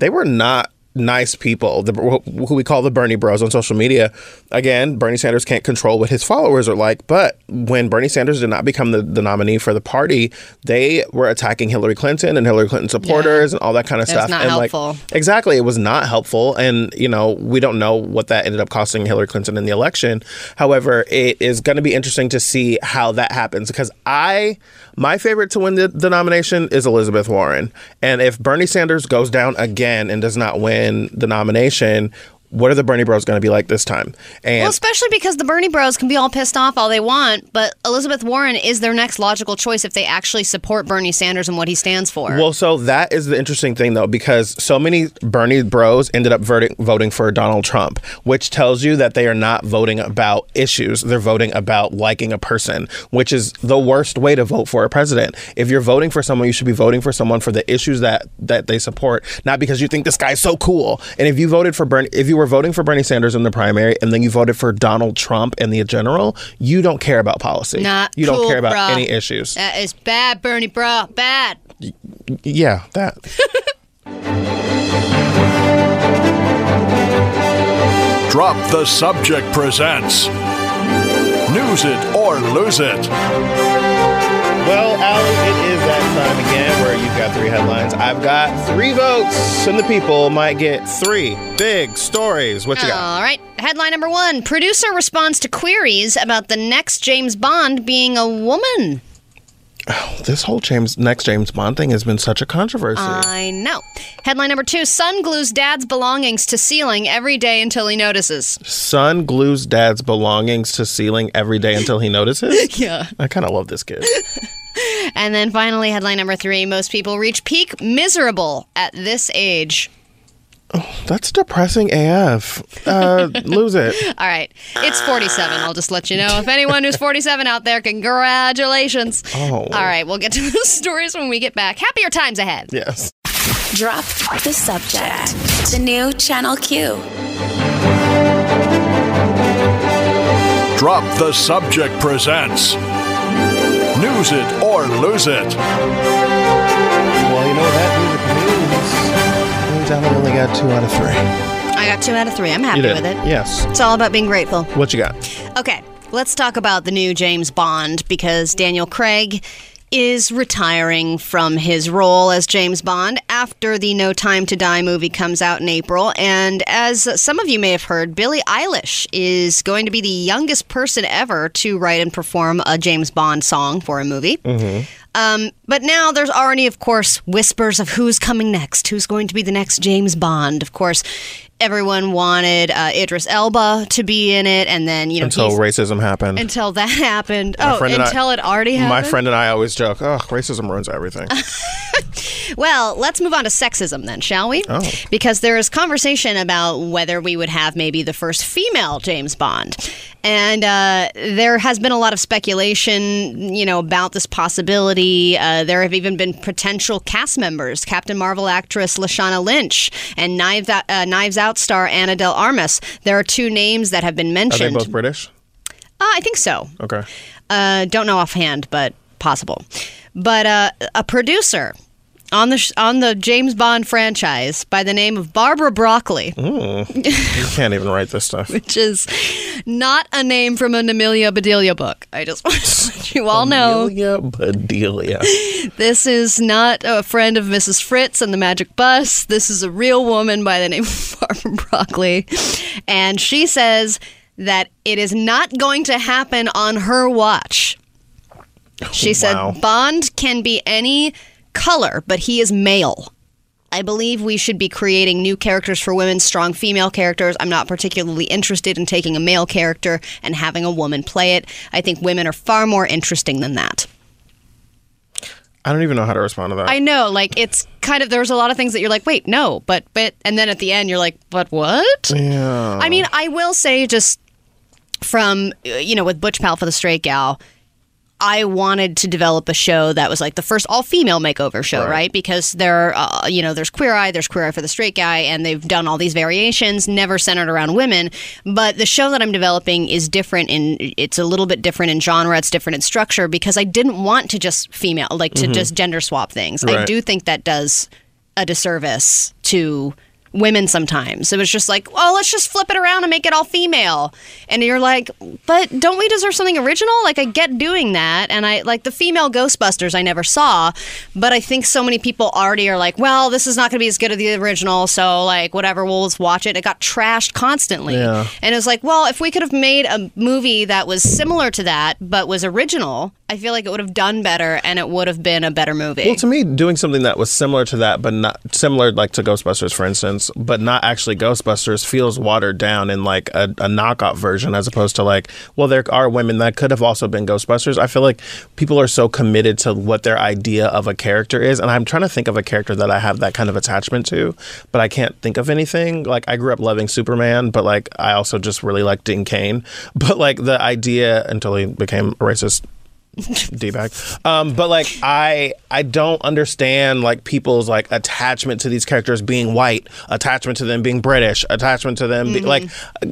they were not nice people, the, who we call the Bernie Bros on social media. Again, Bernie Sanders can't control what his followers are like, but when Bernie Sanders did not become the, the nominee for the party, they were attacking Hillary Clinton and Hillary Clinton supporters and all that kind of It stuff. not and helpful. like exactly, it was not helpful, and you know we don't know what that ended up costing Hillary Clinton in the election. However, it is going to be interesting to see how that happens because I my favorite to win the, the nomination is Elizabeth Warren, and if Bernie Sanders goes down again and does not win the nomination. What are the Bernie Bros going to be like this time? And Well, especially because the Bernie Bros can be all pissed off all they want, but Elizabeth Warren is their next logical choice if they actually support Bernie Sanders and what he stands for. Well, so that is the interesting thing, though, because so many Bernie bros ended up voting, voting for Donald Trump, which tells you that they are not voting about issues. They're voting about liking a person, which is the worst way to vote for a president. If you're voting for someone, you should be voting for someone for the issues that, that they support, not because you think this guy's so cool. And if you voted for Bernie, if you were voting for Bernie Sanders in the primary and then you voted for Donald Trump in the general, you don't care about policy. Not you don't cool, care about bruh. any issues. That is bad, Bernie bro. Bad. Yeah, that. Drop the Subject presents News It or Lose It. Well, Allie, it is that time again where you've got three headlines. I've got three votes, and the people might get three big stories. What you got? All right. Headline number one Producer responds to queries about the next James Bond being a woman. Oh, This whole James next James Bond thing has been such a controversy. I know. Headline number two Son glues dad's belongings to ceiling every day until he notices. Son glues dad's belongings to ceiling every day until he notices. Yeah. I kind of love this kid. And then finally, headline number three most people reach peak miserable at this age. Oh, That's depressing AF. Uh, lose it. All right. It's 47. I'll just let you know. If anyone who's 47 out there, congratulations. Oh. All right. We'll get to the stories when we get back. Happier times ahead. Yes. Drop the subject. The new Channel Q. Drop the Subject presents News It or Lose It. Well, you know what that music means. It means I only got two out of three. I got two out of three. I'm happy with it. Yes. It's all about being grateful. What you got? Okay, let's talk about the new James Bond because Daniel Craig is retiring from his role as James Bond after the No Time to Die movie comes out in April. And as some of you may have heard, Billie Eilish is going to be the youngest person ever to write and perform a James Bond song for a movie. Um, but now there's already, of course, whispers of who's coming next, who's going to be the next James Bond. Of course, everyone wanted uh, Idris Elba to be in it, and then you know Until racism happened. until that happened. My oh, and I- until it already happened. My friend and I always joke, oh, racism ruins everything. Well, let's move on to sexism then, shall we? Oh. Because there is conversation about whether we would have maybe the first female James Bond. And uh, there has been a lot of speculation, you know, about this possibility. Uh, there have even been potential cast members: Captain Marvel actress Lashana Lynch and Knives Out, uh, Knives Out star Anna Del Armas. There are two names that have been mentioned. Are they both British? Uh, I think so. Okay. Uh, don't know offhand, but possible. But uh, a producer on the sh- on the James Bond franchise by the name of Barbara Broccoli, You can't even write this stuff. which is not a name from an Amelia Bedelia book. I just want to let you all know Amelia Bedelia. this is not a friend of Mrs. Fritz and the Magic Bus. This is a real woman by the name of Barbara Broccoli, and she says that it is not going to happen on her watch. Oh, she said Wow. Bond can be any color, but he is male. I believe we should be creating new characters for women, strong female characters. I'm not particularly interested in taking a male character and having a woman play it. I think women are far more interesting than that. I don't even know how to respond to that. I know, like it's kind of there's a lot of things that you're like, wait, no, but but, and then at the end you're like, but what? yeah. I mean, I will say just from uh, you know with Butch Pal for the Straight Gal, I wanted to develop a show that was like the first all female makeover show, right? Right. Because there, uh, you know, there's Queer Eye, there's Queer Eye for the Straight Guy, and they've done all these variations, never centered around women. But the show that I'm developing is different in it's a little bit different in genre, it's different in structure because I didn't want to just female like to just gender swap things. I do think that does a disservice to women sometimes. It was just like, oh, let's just flip it around and make it all female. And you're like, but don't we deserve something original? Like, I get doing that. And I like the female Ghostbusters I never saw, but I think so many people already are like, well, this is not going to be as good as the original. So, like, whatever, we'll just watch it. It got trashed constantly. Yeah. And it was like, well, if we could have made a movie that was similar to that, but was original, I feel like it would have done better and it would have been a better movie. Well, to me, doing something that was similar to that, but not similar, like to Ghostbusters, for instance, but not actually Ghostbusters, feels watered down in like a, a knockoff version, as opposed to like, well, there are women that could have also been Ghostbusters. I feel like people are so committed to what their idea of a character is, and I'm trying to think of a character that I have that kind of attachment to, but I can't think of anything. Like, I grew up loving Superman, but like, I also just really liked Dean Cain. But like, the idea until he became a racist d-bag. Um but like i i don't understand like people's like attachment to these characters being white attachment to them being british attachment to them be, like uh,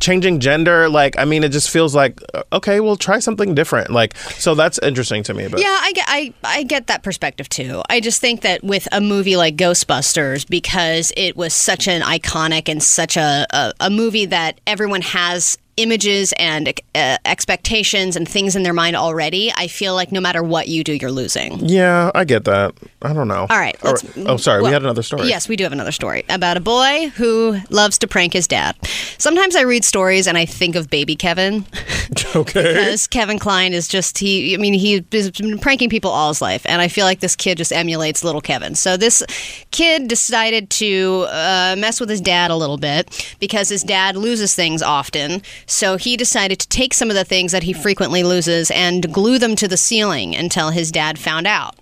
changing gender like i mean it just feels like uh, okay well try something different. Like so that's interesting to me but Yeah, I get, I, I get that perspective too. I just think that with a movie like Ghostbusters, because it was such an iconic and such a, a, a movie that everyone has images and uh, expectations and things in their mind already, I feel like no matter what you do, you're losing. yeah i get that i don't know All right. Or- oh sorry we had another story Yes, we do have another story about a boy who loves to prank his dad. Sometimes I read stories and I think of baby Kevin. okay because Kevin Klein is just he. I mean, he's been pranking people all his life, and I feel like this kid just emulates little Kevin. So this kid decided to uh, mess with his dad a little bit because his dad loses things often. So he decided to take some of the things that he frequently loses and glue them to the ceiling until his dad found out.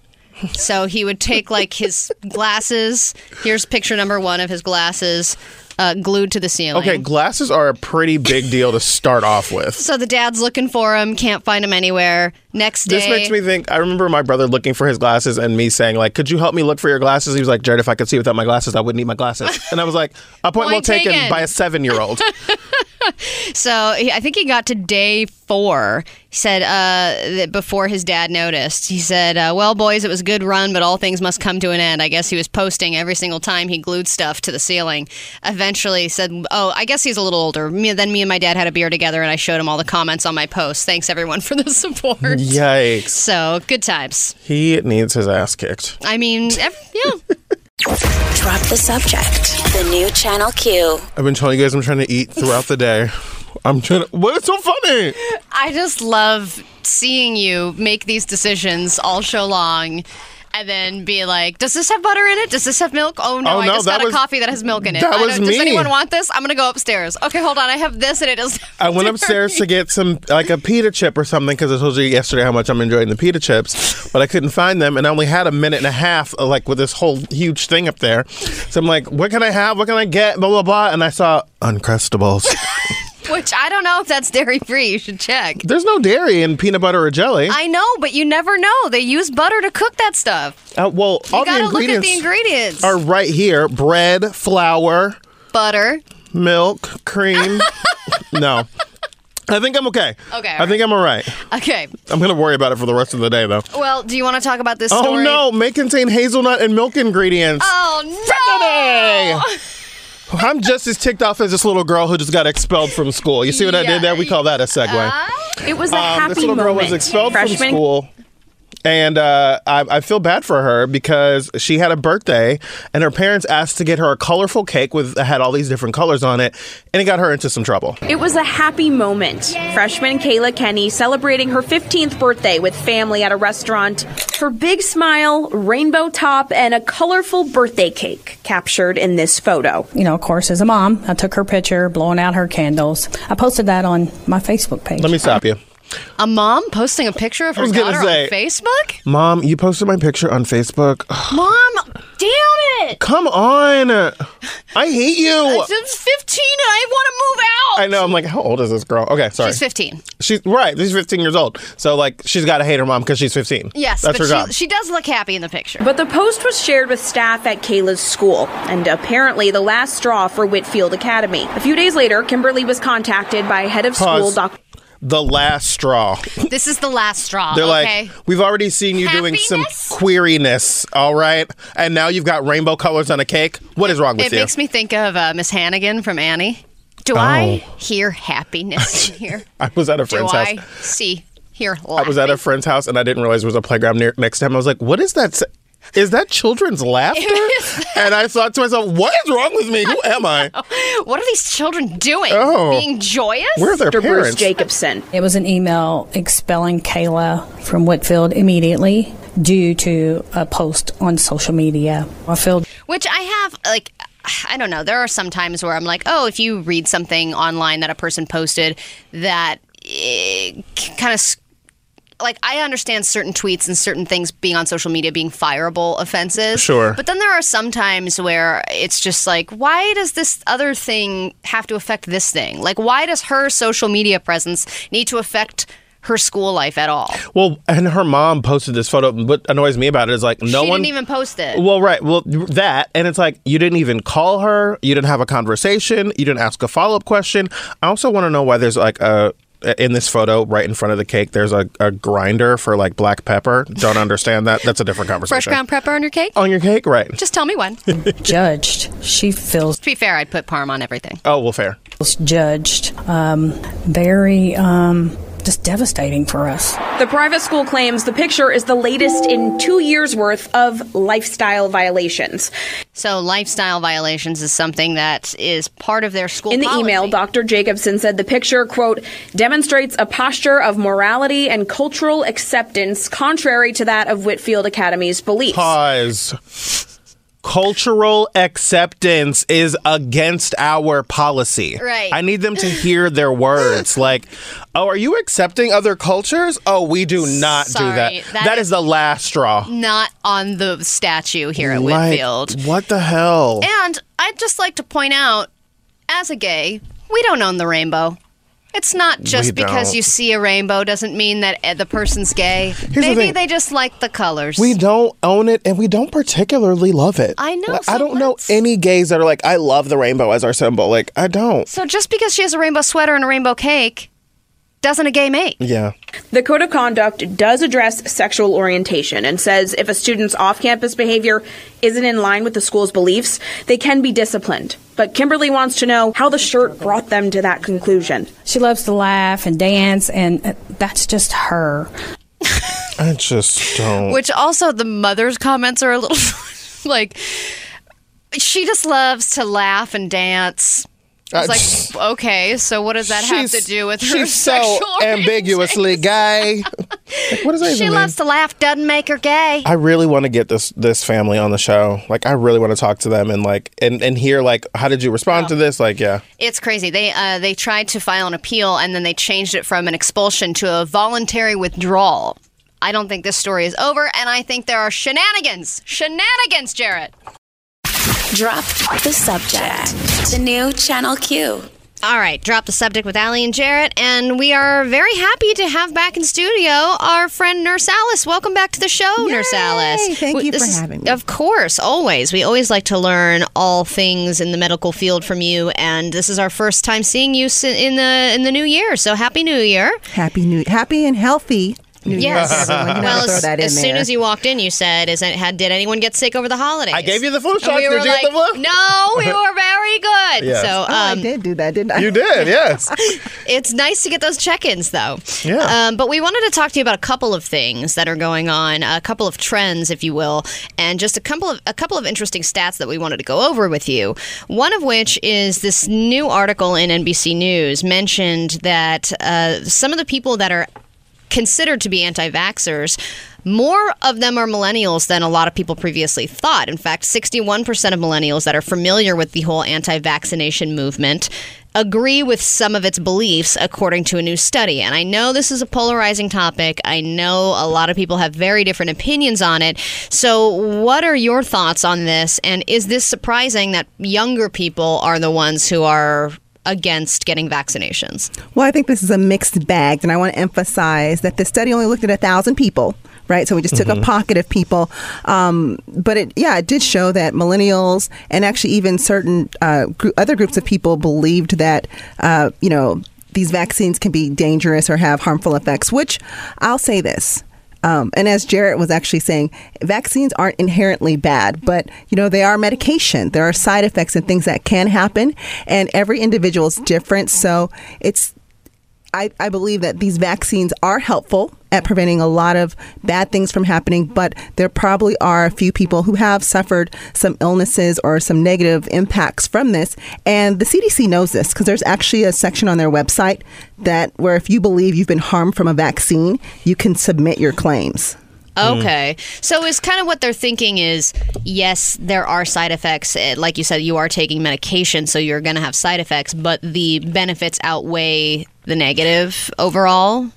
So he would take like his glasses. Here's picture number one of his glasses uh, glued to the ceiling. okay glasses are a pretty big deal to start off with So the dad's looking for him, can't find him anywhere. Next day, This makes me think. I remember my brother looking for his glasses and me saying, "Like, could you help me look for your glasses?" He was like, "Jarrett, if I could see without my glasses, I wouldn't need my glasses." And I was like, "A point, well taken, taken. by a seven-year-old." So I think he got to day four. He said uh, that before his dad noticed. He said, uh, "Well, boys, it was a good run, but all things must come to an end." I guess he was posting every single time he glued stuff to the ceiling. Eventually, he said, "Oh, I guess he's a little older." Me, then me and my dad had a beer together, and I showed him all the comments on my post. Thanks everyone for the support. Yikes! So good times. He needs his ass kicked. I mean, ev- yeah. Drop the subject. The new Channel Q. I've been telling you guys I'm trying to eat throughout the day. I'm trying to. What is so funny? I just love seeing you make these decisions all show long. And then be like, does this have butter in it? Does this have milk? Oh no, Oh, I just got was- a coffee that has milk in it. that was don't- Does anyone want this? I'm gonna go upstairs. Okay, hold on. I have this and it does. I went upstairs to get some like a pita chip or something because I told you yesterday how much I'm enjoying the pita chips, but I couldn't find them, and I only had a minute and a half uh, like with this whole huge thing up there. So I'm like, what can I have? What can I get? Blah blah blah, and I saw Uncrustables. Which I don't know if that's dairy free. You should check. There's no dairy in peanut butter or jelly. I know, but you never know. They use butter to cook that stuff. Uh, well, You all the gotta look at ingredients, the ingredients. are right here: bread, flour, butter. milk, cream. no, I think I'm okay. Okay, I think I'm all right. Okay. I'm gonna worry about it for the rest of the day, though. Well, do you want to talk about this Oh story? no, may contain hazelnut and milk ingredients. Oh no! I'm just as ticked off as this little girl who just got expelled from school. You see what I did there? We call that a segue. It was a Um, happy this little girl was expelled Freshman from school. And uh, I, I feel bad for her because she had a birthday, and her parents asked to get her a colorful cake with had all these different colors on it, and it got her into some trouble. It was a happy moment. Freshman Kayla Kenney celebrating her 15th birthday with family at a restaurant. Her big smile, rainbow top, and a colorful birthday cake captured in this photo. You know, of course, as a mom, I took her picture, blowing out her candles. I posted that on my Facebook page. Let me stop you. A mom posting a picture of her was gonna daughter say- on Facebook? Mom, you posted my picture on Facebook. Mom, damn it! Come on. I hate you. I'm 15 and I want to move out. I know. I'm like, how old is this girl? Okay, sorry. She's 15. She's right. She's 15 years old. So like, she's got to hate her mom because she's 15. Yes, that's but her job. she, she does look happy in the picture. But the post was shared with staff at Kayla's school, and apparently the last straw for Whitfield Academy. A few days later, Kimberly was contacted by head of school, Dr. the last straw. This is the last straw. They're okay. like, we've already seen you doing some queeriness, all right? And now you've got rainbow colors on a cake. What is wrong with it you? It makes me think of uh, Miss Hannigan from Annie. Do Oh. I hear happiness in here? I was at a Do friend's I house. see here? I was at a friend's house and I didn't realize there was a playground near, next to him. I was like, what is that? S- Is that children's laughter? and I thought to myself, what is wrong with me? Who am I? What are these children doing? Oh. Being joyous? Where are their Bruce parents? Jacobson. It was an email expelling Kayla from Whitfield immediately due to a post on social media. I feel Which I have, like, I don't know. There are some times where I'm like, oh, if you read something online that a person posted that eh, kind of. Like I understand certain tweets and certain things being on social media being fireable offenses. Sure. But then there are some times where it's just like, why does this other thing have to affect this thing? Like, why does her social media presence need to affect her school life at all? Well, and her mom posted this photo. What annoys me about it is like no she one didn't even post it. Well, right. Well, that and it's like you didn't even call her. You didn't have a conversation. You didn't ask a follow up question. I also want to know why there's like a in this photo right in front of the cake. There's a, a grinder for like black pepper. Don't understand that. That's a different conversation. Fresh ground pepper on your cake? on your cake, right? Just tell me when. to judged. She feels To be fair, I'd put parm on everything. Oh well, fair. judged. Um, very um, just devastating for us. The private school claims the picture is the latest in two years' worth of lifestyle violations. So, lifestyle violations is something that is part of their school. In the policy. email, Dr. Jacobson said the picture, quote, demonstrates a posture of morality and cultural acceptance contrary to that of Whitfield Academy's beliefs. Pause. Cultural acceptance is against our policy. Right. I need them to hear their words. like, oh, are you accepting other cultures? Oh, we do not do that. that that is- is the last straw. not on the statue here at Like, Whitfield. What the hell? And I'd just like to point out, as a gay, we don't own the rainbow. It's not just We because don't. you see a rainbow doesn't mean that uh, the person's gay. the Maybe thing. they just like the colors. we don't own it and we don't particularly love it. I know, Like, so I don't know any gays that are like, I love the rainbow as our symbol. Like, I don't. so just because she has a rainbow sweater and a rainbow cake doesn't a gay make. Yeah. The Code of Conduct does address sexual orientation and says if a student's off campus behavior isn't in line with the school's beliefs, they can be disciplined. But Kimberly wants to know how the shirt brought them to that conclusion. She loves to laugh and dance, and uh, that's just her. I just don't. Which also the mother's comments are a little like she just loves to laugh and dance. I It's just- like okay, so what does that have to do with her She's so ambiguously gay. Like, what does that She even loves to laugh, doesn't make her gay. I really want to get this this family on the show. Like, I really want to talk to them and like and and hear like, how did you respond to this? Like, yeah, It's crazy. They uh, they tried to file an appeal and then they changed it from an expulsion to a voluntary withdrawal. I don't think this story is over, and I think there are shenanigans. Shenanigans, Jarrett. Drop the subject. The new Channel Q. All right, drop the subject with Allie and Jarrett, and we are very happy to have back in studio our friend Nurse Alice. Welcome back to the show, Nurse Alice. Thank W- you for is- having me. Of course, always. We always like to learn all things in the medical field from you, and this is our first time seeing you in the in the new year. So happy New Year! Happy New, happy and healthy. New Yes. everyone. You well, as, that as soon as you walked in, you said, "Is it, had did anyone get sick over the holidays?" I gave you the flu shot. shots. we Did were you get like, the flu? No, we were very good. Yes. So Oh, I um, did do that, didn't I? You did, yes. it's nice to get those check-ins, though. Yeah. Um, but we wanted to talk to you about a couple of things that are going on, a couple of trends, if you will, and just a couple of a couple of interesting stats that we wanted to go over with you. One of which is this new article in NBC News mentioned that uh, some of the people that are considered to be anti-vaxxers more of them are millennials than a lot of people previously thought. In fact, 61% of millennials that are familiar with the whole anti vaccination movement agree with some of its beliefs, according to a new study. And I know this is a polarizing topic. I know a lot of people have very different opinions on it. So, what are your thoughts on this? And is this surprising that younger people are the ones who are against getting vaccinations? Well, I think this is a mixed bag, and I want to emphasize that the study only looked at a thousand people. Right, so we just took Mm-hmm. a pocket of people, um, but it, yeah, it did show that millennials and actually even certain uh, gr- other groups of people believed that uh, you know these vaccines can be dangerous or have harmful effects. Which I'll say this, um, and as Jarrett was actually saying, vaccines aren't inherently bad, but you know they are medication. There are side effects and things that can happen, and every individual is different. So it's I, I believe that these vaccines are helpful at preventing a lot of bad things from happening, but there probably are a few people who have suffered some illnesses or some negative impacts from this. And the CDC knows this because there's actually a section on their website that where if you believe you've been harmed from a vaccine, you can submit your claims. Okay. So is kind of what they're thinking is yes, there are side effects. Eh, Like you said, you are taking medication, so you're going to have side effects, but the benefits outweigh the negative overall.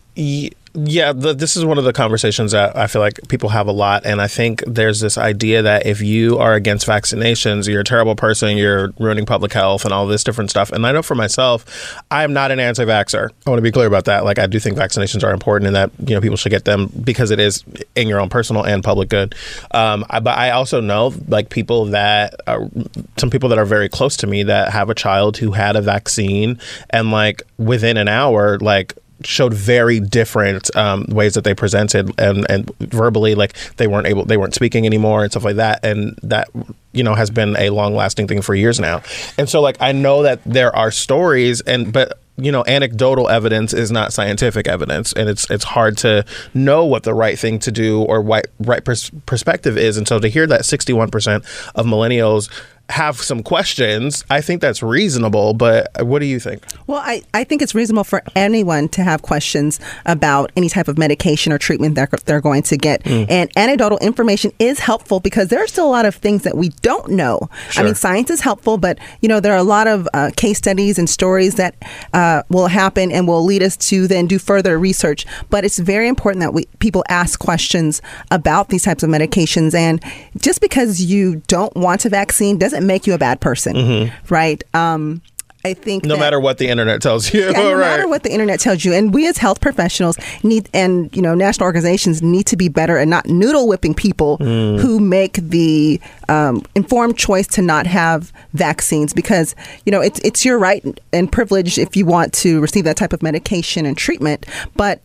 Ye- Yeah, the, this is one of the conversations that I feel like people have a lot, and I think there's this idea that if you are against vaccinations, you're a terrible person, you're ruining public health, and all this different stuff. And I know for myself, I am not an anti-vaxxer. I want to be clear about that. Like, I do think vaccinations are important, and that you know people should get them because it is in your own personal and public good. Um, I, but I also know like people that are, some people that are very close to me that have a child who had a vaccine, and like within an hour, like showed very different um, ways that they presented and, and verbally like they weren't able they weren't speaking anymore and stuff like that. And that you know has been a long lasting thing for years now. And so like i know that there are stories and but you know anecdotal evidence is not scientific evidence. And it's it's hard to know what the right thing to do or what right pers- perspective is. And so to hear that 61% of millennials have some questions i think that's reasonable but what do you think Well, I, I think it's reasonable for anyone to have questions about any type of medication or treatment that they're going to get. Mm. And anecdotal information is helpful because there are still a lot of things that we don't know. I mean, science is helpful, but you know there are a lot of uh, case studies and stories that uh, will happen and will lead us to then do further research. But it's very important that we people ask questions about these types of medications. And just because you don't want a vaccine doesn't make you a bad person, right? Um, I think Mm-hmm. no that- matter what the internet tells you yeah, no right matter what the internet tells you, and we as health professionals need, and you know, national organizations need to be better and not noodle whipping people Mm. who make the um, informed choice to not have vaccines because you know it's it's your right and privilege if you want to receive that type of medication and treatment, but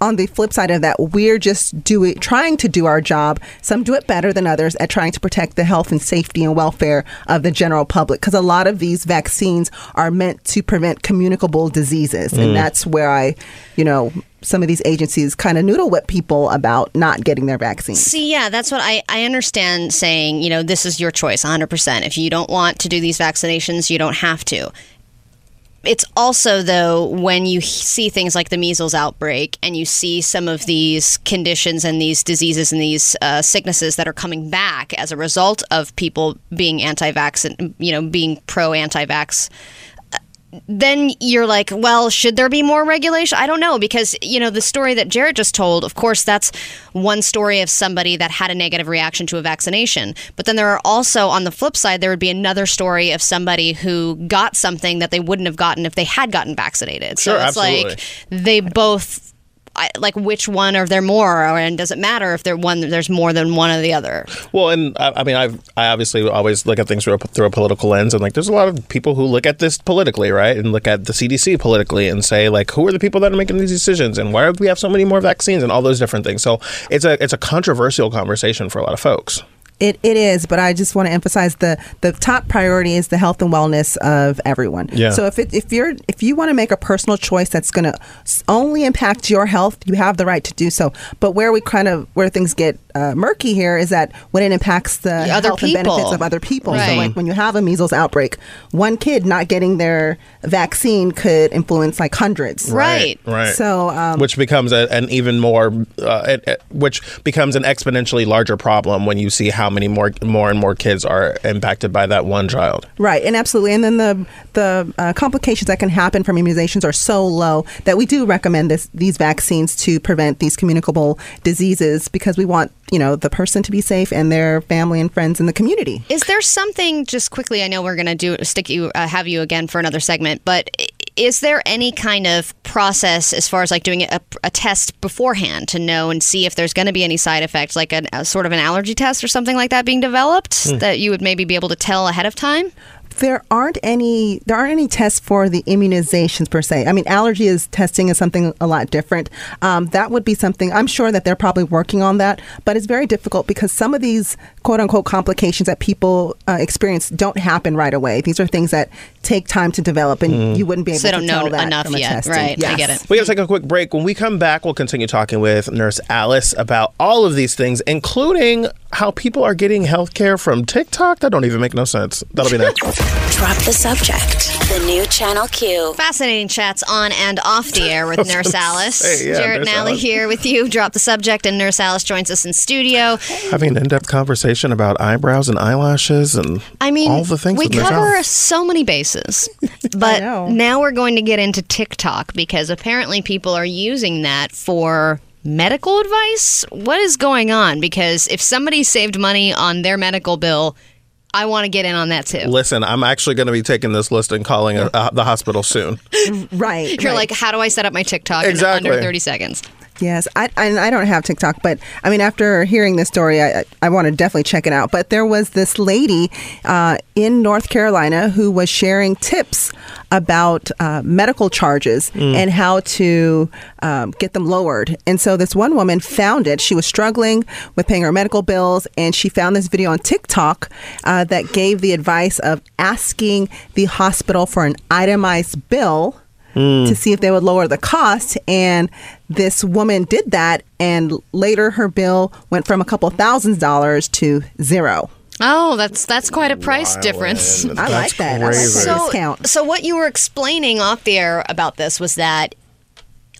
on the flip side of that, we're just doing trying to do our job. Some do it better than others at trying to protect the health and safety and welfare of the general public because a lot of these vaccines are meant to prevent communicable diseases, Mm. and that's where I, you know, some of these agencies kind of noodle whip people about not getting their vaccines. See, yeah, that's what I, I understand saying, you know, this is your choice 100%. If you don't want to do these vaccinations, you don't have to. It's also, though, when you see things like the measles outbreak and you see some of these conditions and these diseases and these uh, sicknesses that are coming back as a result of people being anti vax, you know, being pro anti vax then you're like, well, should there be more regulation? I don't know because you know the story that Jarrett just told. Of course, that's one story of somebody that had a negative reaction to a vaccination. But then there are also on the flip side, there would be another story of somebody who got something that they wouldn't have gotten if they had gotten vaccinated. Sure, so it's absolutely. like they both. I, like which one are there more, or, and does it matter if there one there's more than one of the other? Well, and I, I mean, I've I obviously always look at things through a, through a political lens, and like, there's a lot of people who look at this politically, right, and look at the CDC politically, and say like, who are the people that are making these decisions, and why do we have so many more vaccines, and all those different things. So it's a it's a controversial conversation for a lot of folks. It, it is, but I just want to emphasize the the top priority is the health and wellness of everyone. Yeah. So if it, if you're if you want to make a personal choice that's going to only impact your health, you have the right to do so. But where we kind of where things get uh, murky here is that when it impacts the, The other health and benefits of other people. So Right. like when you have a measles outbreak, one kid not getting their vaccine could influence like hundreds. Right. So um, which becomes a, an even more, uh, it, it- which becomes an exponentially larger problem when you see how many more, more and more kids are impacted by that one child. Right, and absolutely, and then the the uh, complications that can happen from immunizations are so low that we do recommend this these vaccines to prevent these communicable diseases because we want you know the person to be safe and their family and friends in the community. Is there something just quickly? I know we're going to do stick you uh, have you again for another segment, but i- is there any kind of process as far as like doing a, a test beforehand to know and see if there's going to be any side effects, like an, a sort of an allergy test or something like that being developed Hmm. that you would maybe be able to tell ahead of time? There aren't any there aren't any tests for the immunizations per se. I mean, allergy is testing is something a lot different. Um, that would be something I'm sure that they're probably working on that, but it's very difficult because some of these quote unquote complications that people uh, experience don't happen right away. These are things that take time to develop, and Mhm. you wouldn't be able So they to don't tell know that enough from a yet. testing. Right, I get it. We got to take a quick break. When we come back, we'll continue talking with Nurse Alice about all of these things, including how people are getting health care from TikTok. That don't even make no sense. That'll be next. Drop the subject. The new Channel Q. Fascinating chats on and off the air with Nurse Alice. say, yeah, Jarrett Nurse and Allie Alice. here with you. Drop the subject, and Nurse Alice joins us in studio. Having an in-depth conversation about eyebrows and eyelashes and I mean, all the things we cover so many bases, but now we're going to get into TikTok because apparently people are using that for medical advice. What is going on? Because if somebody saved money on their medical bill, I want to get in on that too. Listen, I'm actually going to be taking this list and calling uh, uh, the hospital soon. right. You're right. like, how do I set up my TikTok in Exactly. under 30 seconds? Yes, I, and I don't have TikTok, but I mean, after hearing this story, I, I want to definitely check it out. But there was this lady uh, in North Carolina who was sharing tips about uh, medical charges Mm. and how to um, get them lowered. And so this one woman found it. She was struggling with paying her medical bills, and she found this video on TikTok uh, that gave the advice of asking the hospital for an itemized bill to see if they would lower the cost. And this woman did that, and later her bill went from a couple thousand dollars to zero. Oh, that's that's quite a price difference. I like that. I like that So, discount. so what you were explaining off the air about this was that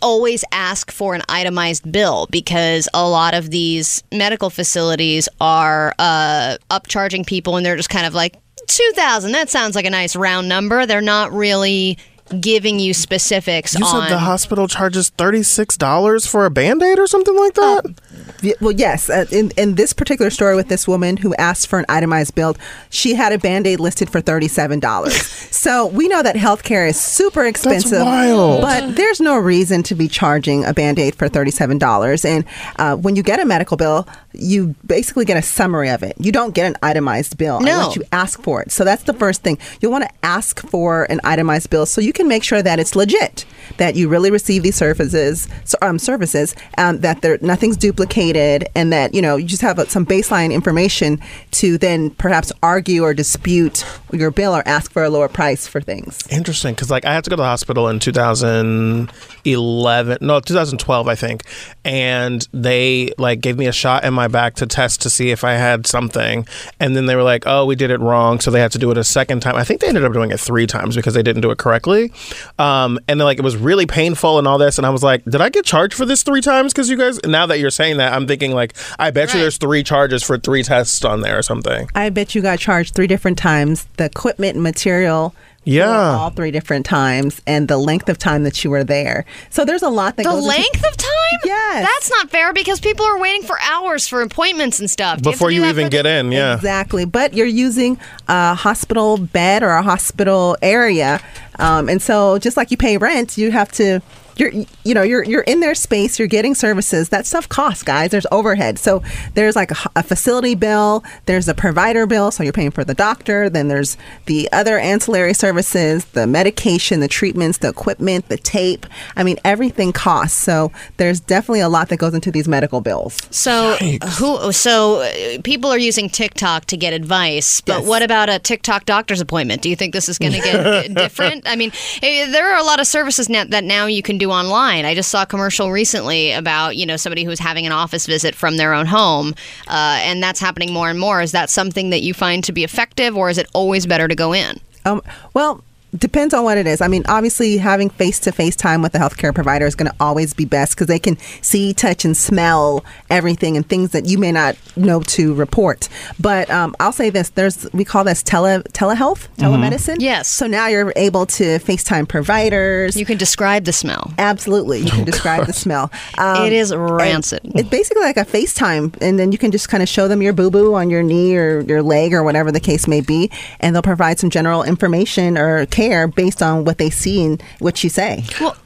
always ask for an itemized bill because a lot of these medical facilities are uh, upcharging people and they're just kind of like 2000 that sounds like a nice round number they're not really giving you specifics You on said the hospital charges $36 for a band-aid or something like that? Y- Well, yes. Uh, in, in this particular story with this woman who asked for an itemized bill, she had a band aid listed for $37. so we know that healthcare is super expensive. wild. But there's no reason to be charging a band aid for $37. And uh, when you get a medical bill, you basically get a summary of it. You don't get an itemized bill No. unless you ask for it. So that's the first thing. You'll want to ask for an itemized bill so you can make sure that it's legit, that you really receive these services, um, services, um, that there nothing's duplicated, and that you know you just have uh, some baseline information to then perhaps argue or dispute your bill or ask for a lower price for things. Interesting, because like I had to go to the hospital in 2011, no, 2012, I think, and they like gave me a shot in my back to test to see if I had something, and then they were like, "Oh, we did it wrong," so they had to do it a second time. I think they ended up doing it three times because they didn't do it correctly, um, and then like it was really painful and all this, and I was like, "Did I get charged for this three times?" Because you guys, now that you're saying that, I'm thinking like, I bet you there's three charges for three tests on there or something. I bet you got charged three different times. The equipment and material. Yeah. for all three different times, and the length of time that you were there. So there's a lot that the goes. into- length of time Yes. that's not fair because people are waiting for hours for appointments and stuff Do Before do you even get the- in, yeah. Exactly. But you're using a hospital bed or a hospital area. Um, and so just like you pay rent, you have to you're you know you're you're in their space you're getting services that stuff costs guys there's overhead so there's like a, a facility bill there's a provider bill so you're paying for the doctor then there's the other ancillary services the medication the treatments the equipment the tape i mean everything costs so there's definitely a lot that goes into these medical bills So who? So uh, people are using TikTok to get advice, but what about a TikTok doctor's appointment? Do you think this is going to get different? I mean, eh, there are a lot of services now that now you can do online. I just saw a commercial recently about you know somebody who was having an office visit from their own home, uh, and that's happening more and more. Is that something that you find to be effective, or is it always better to go in? Um, well, depends on what it is. I mean, obviously, having face to face time with the healthcare provider is going to always be best because they can see, touch, and smell everything and things that you may not know to report. But um, I'll say this: there's we call this tele telehealth, telemedicine. Yes. So now you're able to FaceTime providers. You can describe the smell. Absolutely, you can describe the smell. Um, It is rancid. It's basically like a FaceTime, and then you can just kind of show them your boo boo on your knee or your leg or whatever the case may be, and they'll provide some general information or care based on what they see and what you say. Well,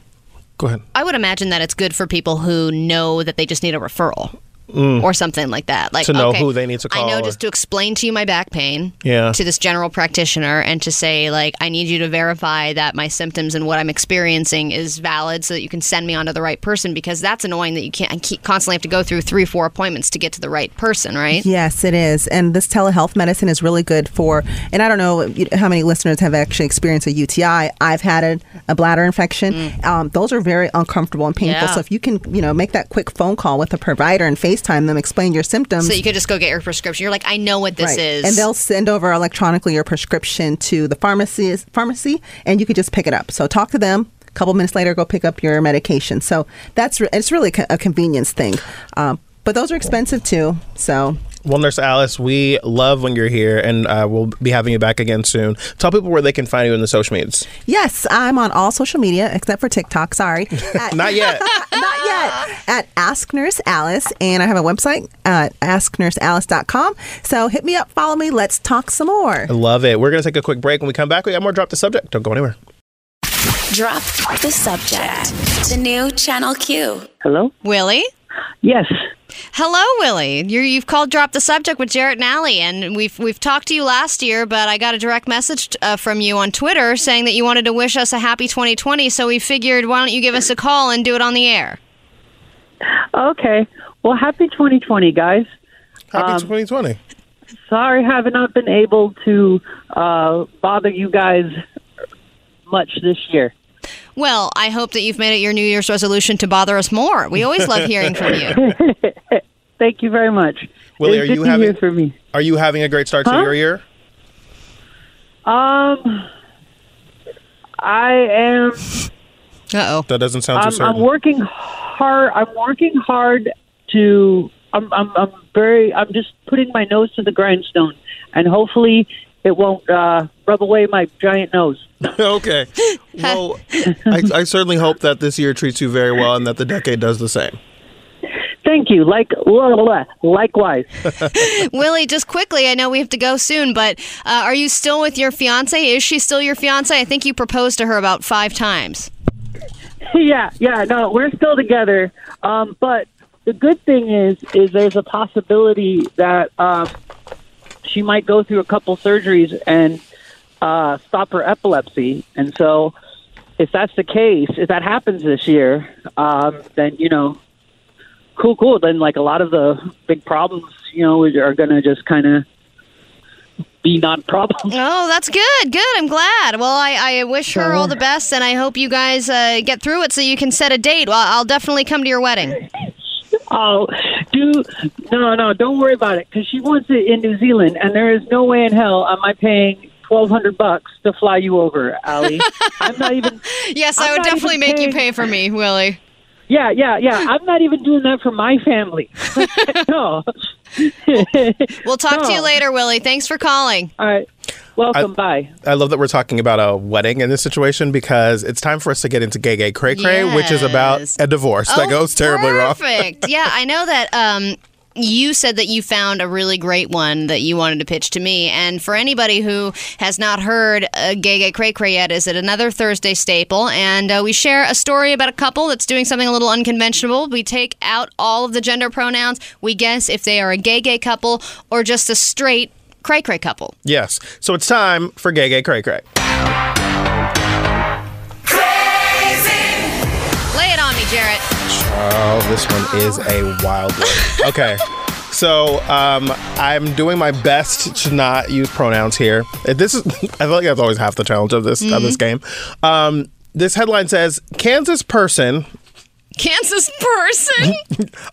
Go ahead. I would imagine that it's good for people who know that they just need a referral. Or something like that. Like Mm. To know okay, who they need to call. I know or- just to explain to you my back pain. Yeah. To this general practitioner, and to say like, I need you to verify that my symptoms and what I'm experiencing is valid, so that you can send me on to the right person. Because that's annoying that you can't keep constantly have to go through three, four appointments to get to the right person, right? Yes, it is. And this telehealth medicine is really good for, and I don't know how many listeners have actually experienced a UTI. I've had a, a bladder infection. Um, those are very uncomfortable and painful. Mm. Yeah. So if you can, you know, make that quick phone call with a provider and FaceTime them, explain your symptoms. So you could just go get your prescription. You're like, I know what this Right. is. And they'll send over electronically your prescription to the pharmacy, pharmacy, and you could just pick it up. So talk to them. A couple minutes later, go pick up your medication. So that's it's really a convenience thing. Um, but those are expensive too. So Well, Nurse Alice, we love when you're here, and uh, we'll be having you back again soon. Tell people where they can find you in the social medias. yes, I'm on all social media except for TikTok. Sorry, At- Not yet. not yet. At Ask Nurse Alice, and I have a website at asknursealice.com. So hit me up, follow me. Let's talk some more. I love it. We're going to take a quick break. When we come back, we got more Drop the Subject. Don't go anywhere. Drop the subject. The new Channel Q. Hello? Willie? Yes. Hello, Willie. You're, you've called "Drop the Subject" with Jarrett and Allie, and we've we've talked to you last year, but I got a direct message uh, from you on Twitter saying that you wanted to wish us a happy 2020. So we figured, why don't you give us a call and do it on the air? Okay. Well, happy 2020, guys. Happy Um, 2020. Sorry, have not been able to uh, bother you guys much this year. Well, I hope that you've made it your New Year's resolution to bother us more. We always love hearing from you. Thank you very much. Willie, are you having from me? Are you having a great start to your year? Um, I am. Uh oh. That doesn't sound too I'm, certain. I'm working hard. I'm working hard to. I'm, I'm. I'm very. I'm just putting my nose to the grindstone, and hopefully, it won't uh, rub away my giant nose. okay. Well, I, I certainly hope that this year treats you very well and that the decade does the same. Thank you. Like, blah, blah, blah. likewise. Willie, just quickly, I know we have to go soon, but uh, are you still with your fiance? Is she still your fiance? I think you proposed to her about five times. yeah, yeah. No, we're still together. Um, but the good thing is, is there's a possibility that um, she might go through a couple surgeries and uh, stop her epilepsy. And so, if that's the case, if that happens this year, um, then you know, cool, cool. Then like a lot of the big problems, you know, are going to just kind of be not problems. Oh, that's good. Good. I'm glad. Well, I, I wish her all the best, and I hope you guys uh, get through it so you can set a date. Well, I'll definitely come to your wedding. Oh, do no, no, don't worry about it because she wants it in New Zealand, and there is no way in hell am I paying twelve hundred bucks to fly you over, Ali. I'm not even. Yes, I'm I would definitely make you pay for me, Willie. Yeah, yeah, yeah. I'm not even doing that for my family. no. We'll talk to you later, Willie. Thanks for calling. All right. Welcome. bye. I love that we're talking about a wedding in this situation because it's time for us to get into gay gay cray cray, which is about a divorce Oh, that goes terribly wrong. Perfect. yeah, I know that um, you said that you found a really great one that you wanted to pitch to me. And for anybody who has not heard uh, Gay Gay Cray Cray yet, is it another Thursday staple? And uh, we share a story about a couple that's doing something a little unconventional. We take out all of the gender pronouns. We guess if they are a gay gay couple or just a straight cray cray couple. Yes. So it's time for Gay Gay Cray Cray. Crazy! Lay it on me, Jarrett. Oh, this one is a wild one. Okay. So um, I'm doing my best to not use pronouns here. This is I feel like that's always half the challenge of this of this game. Um, this headline says Kansas person. Kansas person.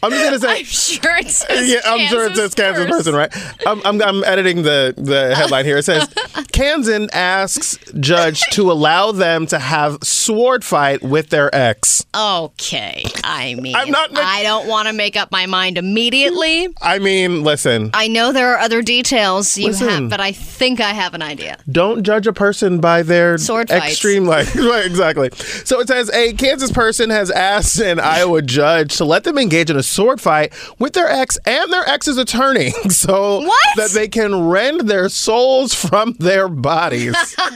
I'm just gonna say. I'm sure it says yeah, I'm sure it says Kansas person, right? I'm, I'm, I'm editing the, the headline here. It says Kansan asks judge to allow them to have sword fight with their ex. Okay. I mean, I'm not make- I don't want to make up my mind immediately. I mean, listen, I know there are other details you Listen. have, but I think I have an idea. don't judge a person by their Sword extreme like right, exactly. So it says a Kansas person has asked an Iowa judge to let them engage in a sword fight with their ex and their ex's attorney, so What? that they can rend their souls from their bodies.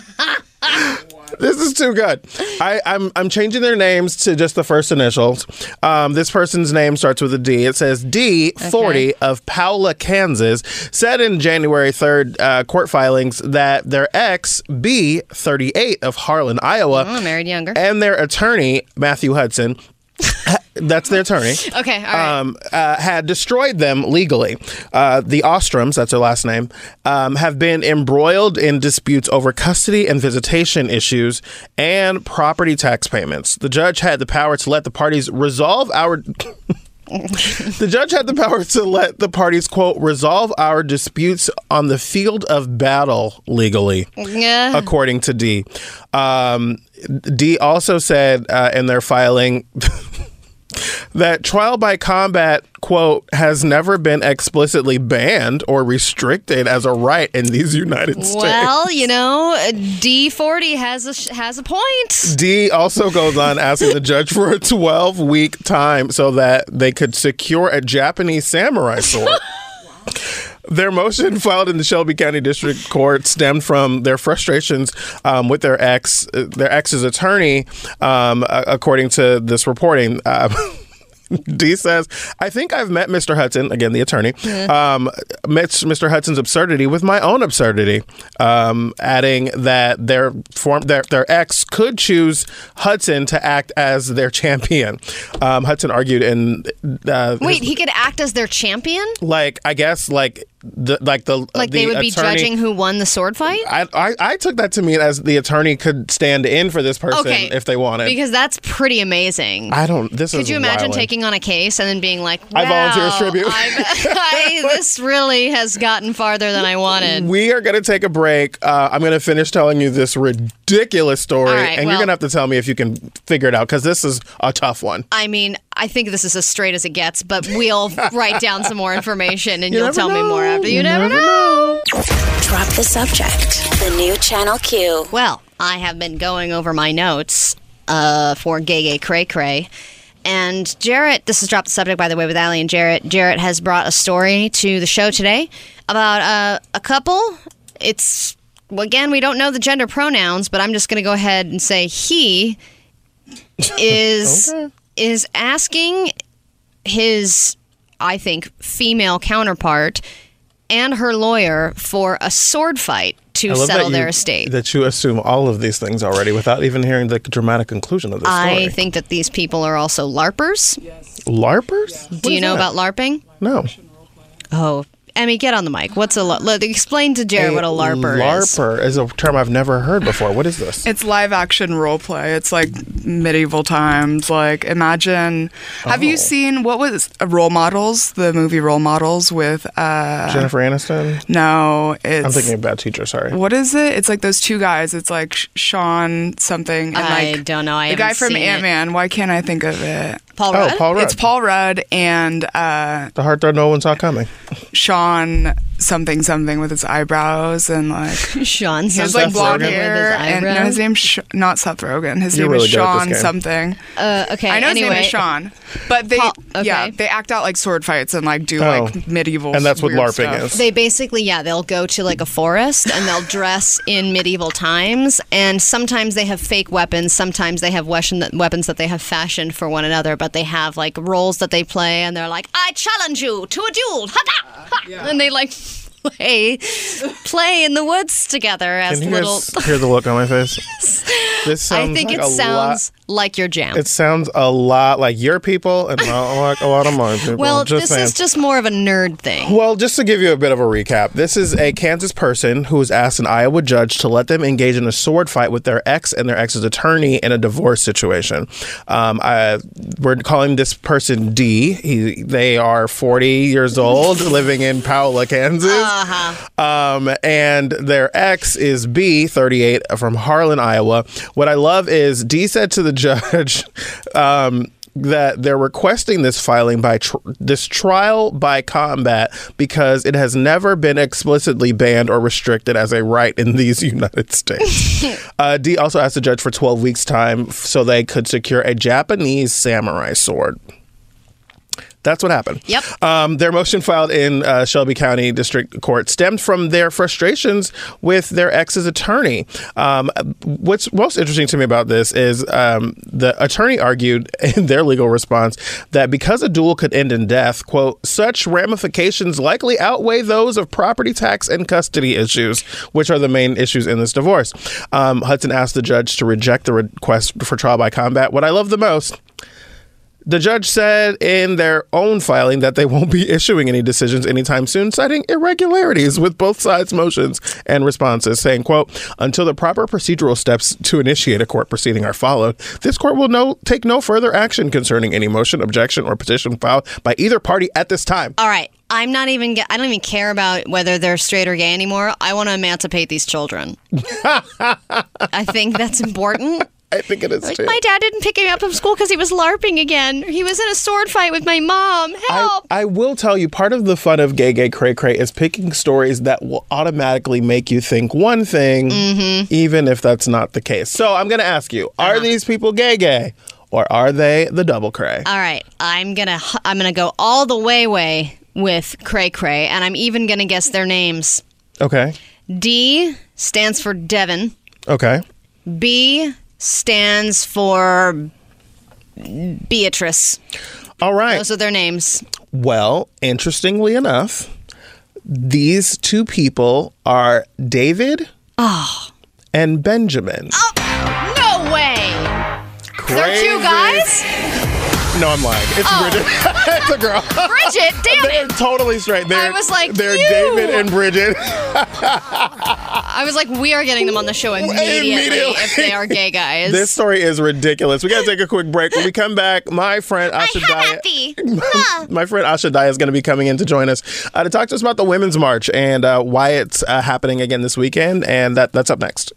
This is too good. I, I'm I'm changing their names to just the first initials. Um, this person's name starts with a D. It says D forty of Paola, Kansas, said in January third uh, court filings that their ex B thirty eight of Harlan, Iowa, Oh, married younger. and their attorney Matthew Hudson. That's their attorney. Okay, all right. Um, uh, had destroyed them legally. Uh, the Ostroms, that's their last name, um, have been embroiled in disputes over custody and visitation issues and property tax payments. The judge had the power to let the parties resolve our. the judge had the power to let the parties, quote, resolve our disputes on the field of battle legally Yeah. according to D. Um, D also said uh, in their filing that trial by combat, quote, has never been explicitly banned or restricted as a right in these United States. Well, you know, D forty has a has a point. D also goes on asking the judge for a 12 week time so that they could secure a Japanese samurai sword. Their motion filed in the Shelby County District Court stemmed from their frustrations um, with their ex, uh, their ex's attorney, um, uh, according to this reporting. Um, D says, I think I've met Mr. Hudson, again, the attorney, um, met Mr. Hudson's absurdity with my own absurdity, um, adding that their, form, their, their ex could choose Hudson to act as their champion. Um, Hudson argued in. Uh, Wait, he could act as their champion? like, I guess, like, the, like the Like the they would be judging who won the sword fight? I, I I took that to mean as the attorney could stand in for this person Okay, if they wanted. Because that's pretty amazing. I don't. This Could you imagine taking on a case and then being like, I volunteer as "Wow, tribute." I've- this really has gotten farther than I wanted. We are going to take a break. Uh, I'm going to finish telling you this ridiculous story, right, and well- you're going to have to tell me if you can figure it out because this is a tough one. I mean, I think this is as straight as it gets, but we'll write down some more information and You you'll never tell me more after. You, You never, never know. Drop the subject. The new Channel Q. Well, I have been going over my notes uh, for Gay Gay Cray Cray. And Jarrett, this is Drop the Subject, by the way, with Ali and Jarrett. Jarrett has brought a story to the show today about uh, a couple. It's, again, we don't know the gender pronouns, but I'm just going to go ahead and say he is is asking his, I think, female counterpart and her lawyer for a sword fight to I love settle their you, estate. That you assume all of these things already without even hearing the dramatic conclusion of the story. I think that these people are also LARPers. LARPers? Do you know about LARPing? No. Oh, Emmy, get on the mic. What's a LARP? Let- Explain to Jarrett what a LARPer is. LARPer is a term I've never heard before. What is this? It's live action role play. It's like medieval times. Like imagine have Oh. you seen what was uh, Role Models, the movie Role Models with uh Jennifer Aniston? No, it's I'm thinking of Bad Teacher, sorry. what is it? It's like those two guys. It's like Sean something and I like don't know. I the guy from. Ant Man. Why can't I think of it? Paul Oh, Rudd? Paul Rudd. It's Paul Rudd and uh, The heart that no one saw coming. Sean on something something with his eyebrows and like Sean he has like blonde something with hair and no, his name's Sh- not Seth Rogen. His You're name really is good at this Sean something. Uh, okay. I know his name is Sean, but they Paul- yeah they act out like sword fights and like do Oh. like medieval And that's what weird LARPing stuff. is. They basically, yeah, they'll go to like a forest and they'll dress in medieval times. And sometimes they have fake weapons. Sometimes they have weapon that, weapons that they have fashioned for one another. But they have like roles that they play, and they're like, "I challenge you to a duel!" Ha-da! Ha! And they like play play in the woods together as Can you little. guys hear the look on my face? This sounds I think like it sounds Lot, like your jam. it sounds a lot like your people and not like a lot of my people. well, just this saying. is just more of a nerd thing. Well, just to give you a bit of a recap, this is a Kansas person who was asked an Iowa judge to let them engage in a sword fight with their ex and their ex's attorney in a divorce situation. Um, I, we're calling this person D. He, they are 40 years old, living in Paola, Kansas. Uh-huh. Um, and their ex is B, 38, from Harlan, Iowa. What I love is D said to the judge, um, that they're requesting this filing by tr- this trial by combat because it has never been explicitly banned or restricted as a right in these United States. uh, D also asked the judge for 12 weeks' time so they could secure a Japanese samurai sword. That's what happened. Yep. Um, their motion filed in uh, Shelby County District Court stemmed from their frustrations with their ex's attorney. Um, what's most interesting to me about this is um, the attorney argued in their legal response that because a duel could end in death, quote, such ramifications likely outweigh those of property tax and custody issues, which are the main issues in this divorce. Um, Hudson asked the judge to reject the request for trial by combat. What I love the most the judge said in their own filing that they won't be issuing any decisions anytime soon, citing irregularities with both sides' motions and responses, saying, quote, until the proper procedural steps to initiate a court proceeding are followed, this court will no take no further action concerning any motion, objection, or petition filed by either party at this time. All right. I'm not even. Get, I don't even care about whether they're straight or gay anymore. I want to emancipate these children. I think that's important. I think it is Like too. my dad didn't pick me up from school because he was larping again. He was in a sword fight with my mom. Help! I will tell you, part of the fun of Gay Gay Cray Cray is picking stories that will automatically make you think one thing, Mm-hmm. even if that's not the case. So I'm going to ask you: Uh-huh. Are these people gay gay, or are they the double cray? All right, I'm gonna I'm gonna go all the way way with Cray Cray, and I'm even gonna guess their names. Okay. D stands for Devin. Okay. B stands for Beatrice. All right. Those are their names. Well, interestingly enough, these two people are David Oh, and Benjamin. Oh, no way! They're two guys. No, I'm lying. It's Oh. Bridget. it's a girl. Bridget, damn They're it! totally straight. They're, I was like, they're you. David and Bridget. I was like, we are getting them on the show immediately, Immediately. if they are gay guys. This story is ridiculous. We got to take a quick break. When we come back, my friend Asha Daya, my friend Asha Daya is going to be coming in to join us uh, to talk to us about the Women's March and uh, why it's uh, happening again this weekend. And that that's up next.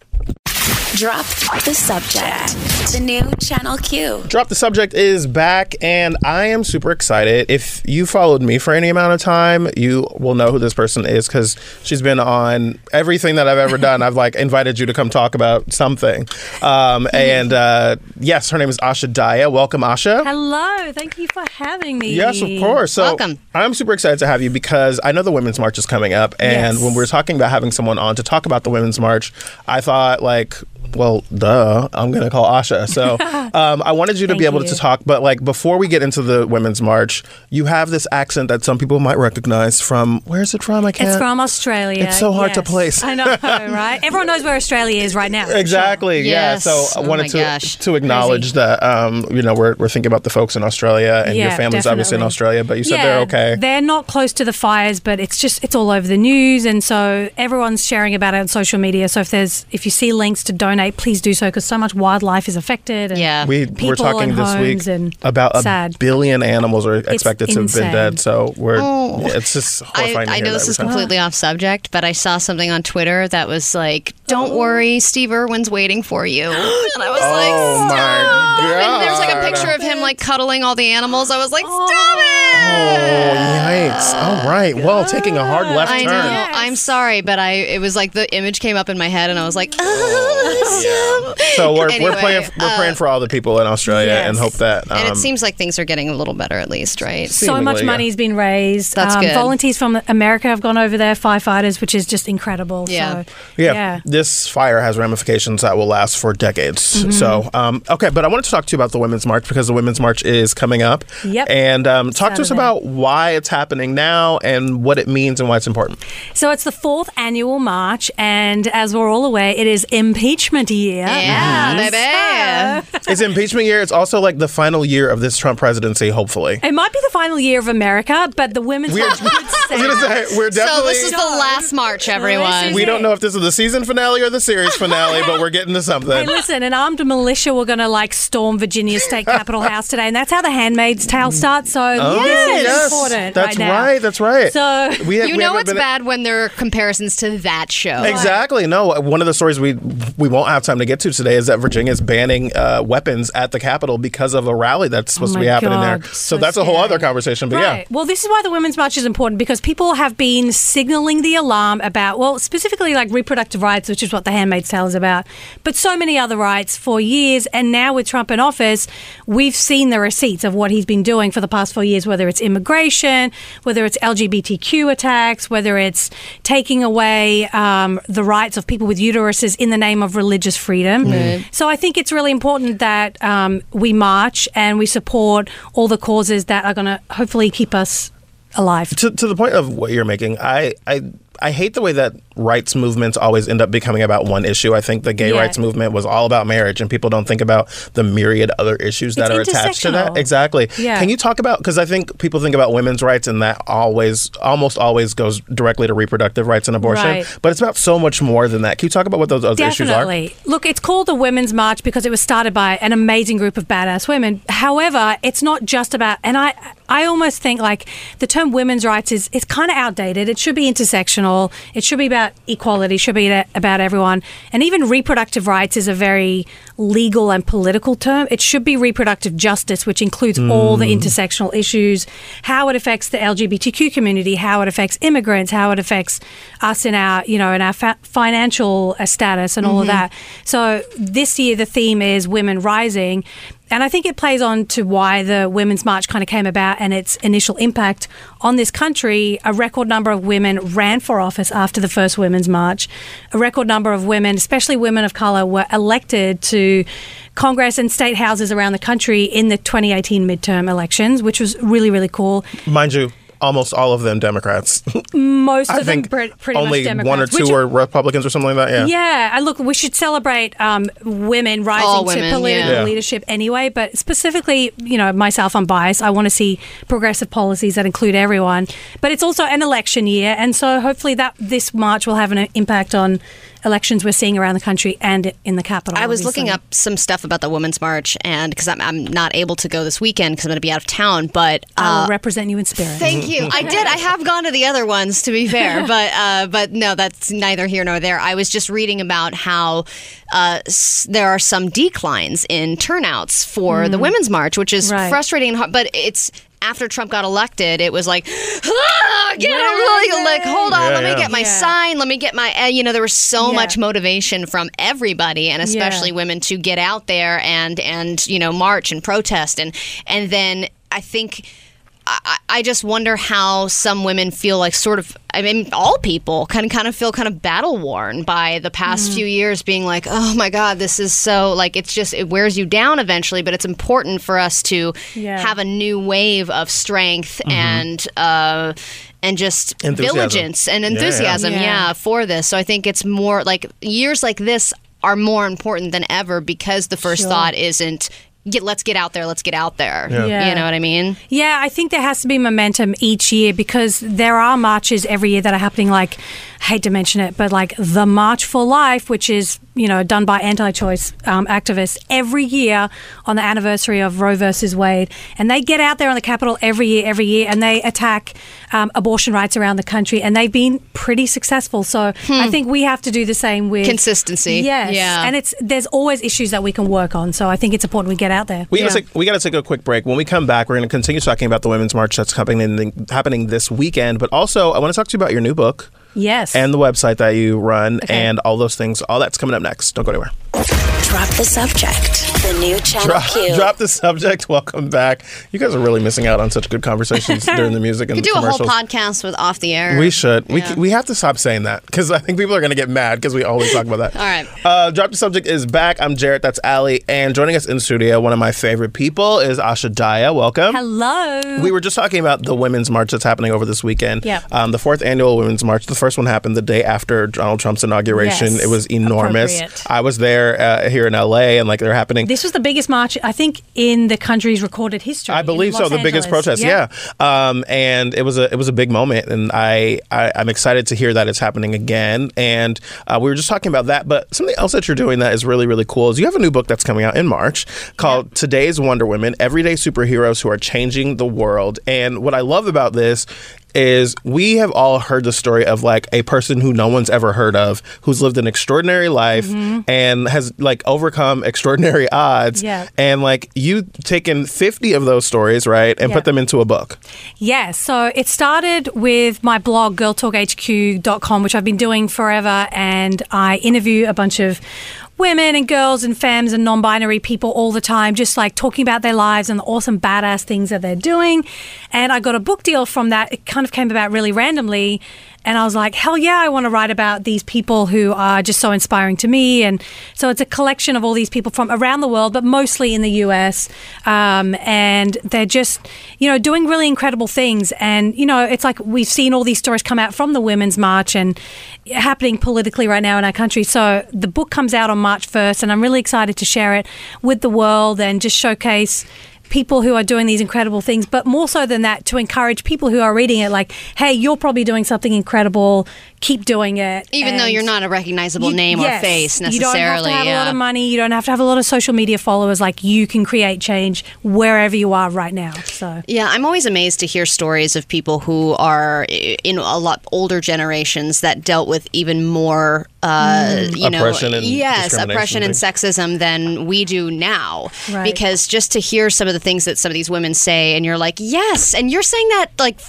Drop the subject. The new Channel Q. Drop the Subject is back, and I am super excited. If you followed me for any amount of time, you will know who this person is because she's been on everything that I've ever done. I've like invited you to come talk about something. Um, and uh, yes, her name is Asha Daya. Welcome, Asha. Hello, thank you for having me. Yes, of course. So I'm super excited to have you because I know the Women's March is coming up, and Yes. when we're talking about having someone on to talk about the Women's March, I thought like, well, duh, I'm gonna call Asha. So um, I wanted you to be able you. to talk, but like before we get into the Women's March, you have this accent that some people might recognize from. Where's it from? I can't. It's from Australia. It's so hard to place. I know, right? Everyone knows where Australia is right now. Exactly. sure. Yeah. So I Oh wanted my to gosh. to acknowledge that um, you know we're, we're thinking about the folks in Australia and your Yeah, family's obviously in. Australia, but you said yeah, they're okay. They're not close to the fires, but it's just it's all over the news, and so everyone's sharing about it on social media. So if there's if you see links to donate donate, please do so because so much wildlife is affected. And yeah, we people we're talking and this homes week and about a sad. billion animals are expected to have been dead. So we're Oh. yeah, it's just I, horrifying. to I know this is time. completely off subject, but I saw something on Twitter that was like, "Don't worry, Steve Irwin's waiting for you," and I was like, Oh my "Stop!" And there's like a picture of him like cuddling all the animals. I was like, "Stop oh. it!" Oh yikes! All right, well, taking a hard left I turn. know. I'm sorry, but I it was like the image came up in my head, and I was like, "Oh, So we're, Anyway, we're praying we're uh, praying for all the people in Australia and hope that. Um, and it seems like things are getting a little better, at least, right? so much Seemingly, yeah. money's been raised. Um, That's good. Volunteers from America have gone over there, firefighters, which is just incredible. Yeah. So, Yeah, this fire has ramifications that will last for decades. Mm-hmm. So, um, okay, but I wanted to talk to you about the Women's March because the Women's March is coming up. Yep. And um, talk to us about why it's happening now and what it means and why it's important. So it's the fourth annual march, and as we're all aware, it is impeachment year. Yeah, Mm-hmm. baby. it's impeachment year. It's also like the final year of this Trump presidency, hopefully. It might be the final year of America, but the women's We're- march I say was say we're So definitely. this is the last march, everyone. we don't know if this is the season finale or the series finale, but we're getting to something. Hey, listen, an armed militia were going to like storm Virginia's state capitol house today, and that's how the Handmaid's Tale starts. So Oh, this is yes. important. That's right, right. That's right. So we have, you we know haven't it's bad when there are comparisons to that show. Exactly. No, one of the stories we we won't have time to get to today is that Virginia is banning uh, weapons at the Capitol because of a rally that's supposed to Oh my be happening God, there. so So, that's a whole other conversation. But Right. Well, this is why the Women's March is important because people have been signaling the alarm about, well, specifically like reproductive rights, which is what the Handmaid's Tale is about, but so many other rights for years. And now with Trump in office, we've seen the receipts of what he's been doing for the past four years, whether it's immigration, whether it's LGBTQ attacks, whether it's taking away um, the rights of people with uteruses in the name of religious freedom. Right. So I think it's really important that um, we march and we support all the causes that are going to hopefully keep us alive. To, to the point of what you're making, I, I I hate the way that rights movements always end up becoming about one issue. I think the gay Yeah. rights movement was all about marriage, and people don't think about the myriad other issues that It's are attached to that. Exactly. Yeah. Can you talk about because I think people think about women's rights, and that always, almost always, goes directly to reproductive rights and abortion. Right. But it's about so much more than that. Can you talk about what those other issues are? Definitely. Look, it's called the Women's March because it was started by an amazing group of badass women. However, it's not just about, and I, I almost think like the term women's rights is it's kind of outdated. It should be intersectional. It should be about equality. Should be about everyone. And even reproductive rights is a very legal and political term. It should be reproductive justice, which includes all the intersectional issues, how it affects the LGBTQ community, how it affects immigrants, how it affects us in our, you know, in our fa- financial uh, status and all of Mhm. that. So this year the theme is women rising. And I think it plays on to why the Women's March kind of came about and its initial impact on this country. A record number of women ran for office after the first Women's March. A record number of women, especially women of color, were elected to Congress and state houses around the country in the 2018 midterm elections, which was really, really cool. Mind you, almost all of them Democrats. Most I of them think pre- pretty only much Democrats. one or two which- were Republicans or something like that. Yeah. Yeah, I look, we should celebrate um, women rising All to women, political yeah. leadership anyway. But specifically, you know, myself, I'm biased. I want to see progressive policies that include everyone. But it's also an election year, and so hopefully that this march will have an impact on elections we're seeing around the country and in the capital. I was obviously. looking up some stuff about the Women's March, and because I'm, I'm not able to go this weekend because I'm going to be out of town, but I uh, will represent you in spirit. Thank you. I did. I have gone to the other ones, to be fair, but uh, but no, that's neither here nor there. I was just reading about how uh, s- there are some declines in turnouts for the Mm. Women's March, which is Right. frustrating. and hard, But it's after Trump got elected, it was like, ah, get him, like, hold on, Yeah, let me yeah. get my Yeah. sign, let me get my, uh, you know, there was so Yeah. much motivation from everybody, and especially Yeah. women, to get out there and and you know march and protest, and and then I think. I, I just wonder how some women feel like sort of I mean all people can kind of feel kind of battle worn by the past Mm-hmm. few years being like oh my god this is so like it's just it wears you down eventually but it's important for us to Yeah. have a new wave of strength and uh and just Enthusiasm. diligence and Yeah, yeah. enthusiasm Yeah. yeah for this so I think it's more like years like this are more important than ever because the first Sure. thought isn't get let's get out there let's get out there Yeah. Yeah. you know what I mean Yeah, I think there has to be momentum each year because there are marches every year that are happening. Like, I hate to mention it, but like the March for Life, which is you know, done by anti-choice um, activists every year on the anniversary of Roe versus Wade, and they get out there on the Capitol every year, every year, and they attack um, abortion rights around the country, and they've been pretty successful. So I think we have to do the same with Consistency. Yes, Yeah. and it's there's always issues that we can work on. So I think it's important we get out there. We gotta take, we got to take a quick break. When we come back, we're going to continue talking about the Women's March that's happening happening this weekend. But also, I want to talk to you about your new book Yes. and the website that you run Okay. and all those things. All that's coming up next. Don't go anywhere. Drop the subject. The new Channel Drop, Q. drop the subject. Welcome back. You guys are really missing out on such good conversations during the music and We and could the do a whole commercials. podcast with off the air. We should. We, Yeah. we have to stop saying that because I think people are going to get mad because we always talk about that. All right. Uh, Drop the Subject is back. I'm Jarrett. That's Ali. And joining us in studio, one of my favorite people is Asha Daya. Welcome. Hello. We were just talking about the Women's March that's happening over this weekend. Yeah. Um, the fourth annual Women's March. The first one happened the day after Donald Trump's inauguration. Yes. It was enormous. I was there uh, here in LA and like they're happening. This was the biggest march, I think, in the country's recorded history. I believe so. Los The biggest protest, yeah. Um, and it was a it was a big moment, and I, I I'm excited to hear that it's happening again. And uh, we were just talking about that, but something else that you're doing that is really really cool is you have a new book that's coming out in March called Today's Wonder Women: Everyday Superheroes Who Are Changing the World. And what I love about this is we have all heard the story of like a person who no one's ever heard of who's lived an extraordinary life Mhm. and has like overcome extraordinary odds Yeah. and like you've taken 50 of those stories right and Yeah. put them into a book yeah So it started with my blog, girltalkhq.com, which I've been doing forever. And I interview a bunch of women and girls and femmes and non binary people all the time, just like talking about their lives and the awesome, badass things that they're doing. And I got a book deal from that. It kind of came about really randomly. And I was like, hell yeah, I want to write about these people who are just so inspiring to me. And so it's a collection of all these people from around the world, but mostly in the US. Um, and they're just, you know, doing really incredible things. And, you know, it's like we've seen all these stories come out from the Women's March and happening politically right now in our country. So the book comes out on March 1st, and I'm really excited to share it with the world and just showcase people who are doing these incredible things, but more so than that, to encourage people who are reading it, like, hey, you're probably doing something incredible. Keep doing it. Even though you're not a recognizable you- name yes, or face necessarily. You don't have to have a lot of money. You don't have to have a lot of social media followers. Like, you can create change wherever you are right now. So. Yeah, I'm always amazed to hear stories of people who are eh, in a lot older generations that dealt with even more, uh, Mm. you know, and yes, oppression and and sexism than we do now. Right. Because just to hear some of the things that some of these women say, and you're like, yes, and you're saying that like.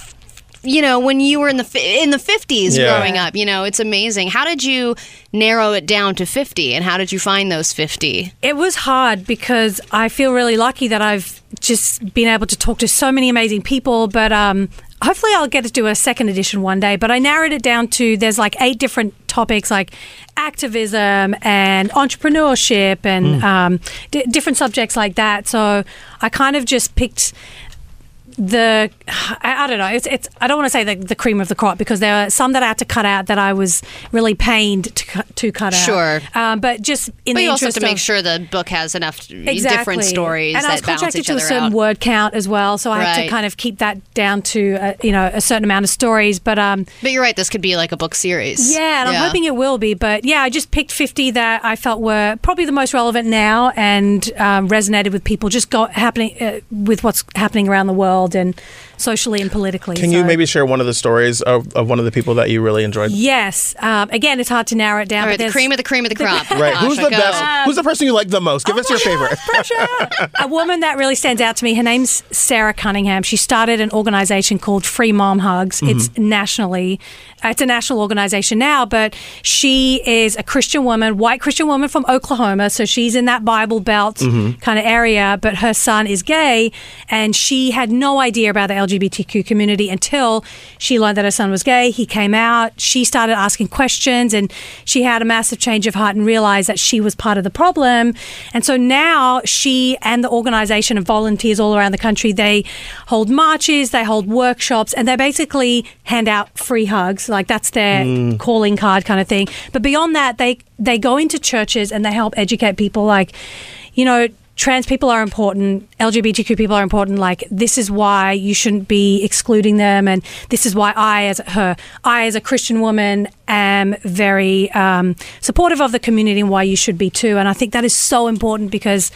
You know, when you were in the in the fifties Yeah. growing up, you know, it's amazing. How did you narrow it down to fifty, and how did you find those fifty? It was hard because I feel really lucky that I've just been able to talk to so many amazing people. But um, hopefully, I'll get to do a second edition one day. But I narrowed it down to there's like eight different topics like activism and entrepreneurship and um, d- different subjects like that. So I kind of just picked the I, I don't know it's, it's I don't want to say the, the cream of the crop because there are some that I had to cut out that I was really pained to cut, to cut out Sure. um, but just in but the you also have to make of- sure the book has enough exactly. different stories and I was contracted to a certain out. word count as well, so I Right. to kind of keep that down to uh, you know a certain amount of stories. But um, But you're right. This could be like a book series. yeah, and I'm hoping it will be. But yeah, I just picked 50 that I felt were probably the most relevant now and um, resonated with people. Just go happening uh, with what's happening around the world and socially and politically. can you maybe share one of the stories of, of one of the people that you really enjoyed Yes. Um, again, it's hard to narrow it down. All right, but the cream of the cream of the crop. right who's the go. best who's the person you like the most Oh give us your favorite a woman that really stands out to me. Her name's Sara Cunningham. She started an organization called Free Mom Hugs. Mhm. It's nationally, uh, it's a national organization now, but she is a Christian woman, white Christian woman from Oklahoma. So she's in that Bible Belt Mhm. kind of area, but her son is gay, and she had no idea about the LGBTQ community until she learned that her son was gay. He came out. She started asking questions, and she had a massive change of heart and realized that she was part of the problem. And so now she and the organization of volunteers all around the country they hold marches, they hold workshops, and they basically hand out free hugs. Like that's their Mm. calling card kind of thing. But beyond that, they they go into churches and they help educate people like you know trans people are important, LGBTQ people are important. Like this is why you shouldn't be excluding them, and this is why I, as her, I as a Christian woman, am very um, supportive of the community and why you should be too. And I think that is so important because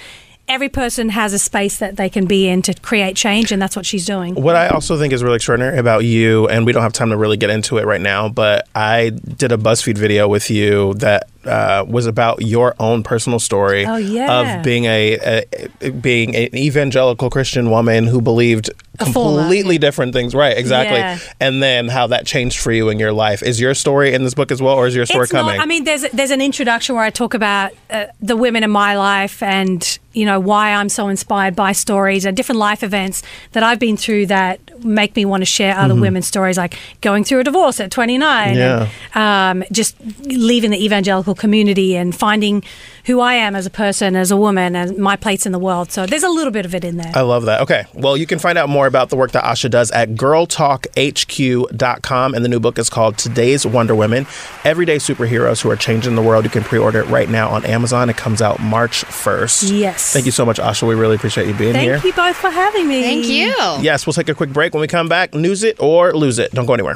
every person has a space that they can be in to create change, and that's what she's doing. What I also think is really extraordinary about you, and we don't have time to really get into it right now, but I did a BuzzFeed video with you that uh, was about your own personal story Oh, yeah. of being a, a being an evangelical Christian woman who believed completely different things. Right, exactly. Yeah. And then how that changed for you in your life. Is your story in this book as well, or is your story it's coming? Not, I mean, there's there's an introduction where I talk about uh, the women in my life and you know why I'm so inspired by stories and different life events that I've been through that make me want to share other Mhm. women's stories, like going through a divorce at 29, Yeah. and um, just leaving the evangelical community and finding who I am as a person, as a woman, and my place in the world. So there's a little bit of it in there. I love that. Okay. Well, you can find out more about the work that Asha does at girltalkhq.com. And the new book is called Today's Wonder Women Everyday Superheroes Who Are Changing the World. You can pre order it right now on Amazon. It comes out March 1st. Yes. Thank you so much, Asha. We really appreciate you being Thank here. Thank you both for having me. Thank you. Yes, we'll take a quick break. When we come back, news it or lose it. Don't go anywhere.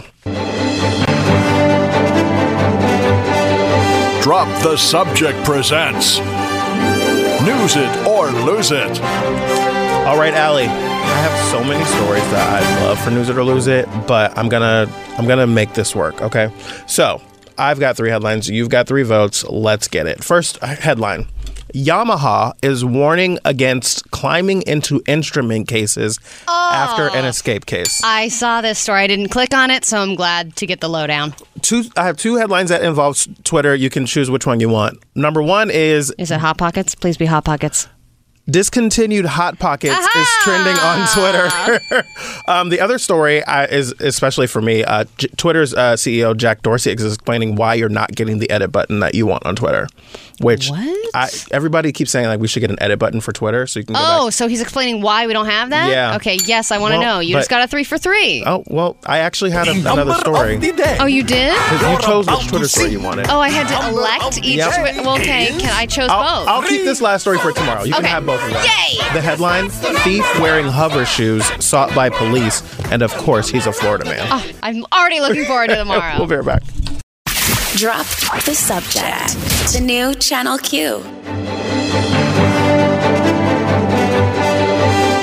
Drop the Subject presents News It or Lose It. All right, Allie. I have so many stories that I love for News It or Lose It, but I'm gonna I'm gonna make this work. Okay, so I've got three headlines. You've got three votes. Let's get it. First uh, headline: Yamaha is warning against climbing into instrument cases after an oh. escape case. I saw this story. I didn't click on it, so I'm glad to get the lowdown. Two. I have two headlines that involve Twitter. You can choose which one you want. Number one is Is it Hot Pockets? Please be Hot Pockets. Discontinued hot pockets is trending on twitter um, the other story uh, is especially for me uh, J- twitter's uh, ceo jack dorsey is explaining why you're not getting the edit button that you want on twitter which I, everybody keeps saying like we should get an edit button for twitter so you can go back Oh, so he's explaining why we don't have that? Yeah. Okay, yes, I want to Well, know. You but- just got a three for three. oh well i actually had a, another story Oh, you did? 'Cause you chose which twitter story you wanted Oh, I had to elect each. Yep. twi- well, okay, can I chose I'll, both? I'll keep this last story for tomorrow. You can Okay. have both of them. Yay! The headline: Thief wearing hover shoes sought by police, and of course, he's a Florida man. Oh, I'm already looking forward to tomorrow. we'll be right back. Drop the subject. The new Channel Q.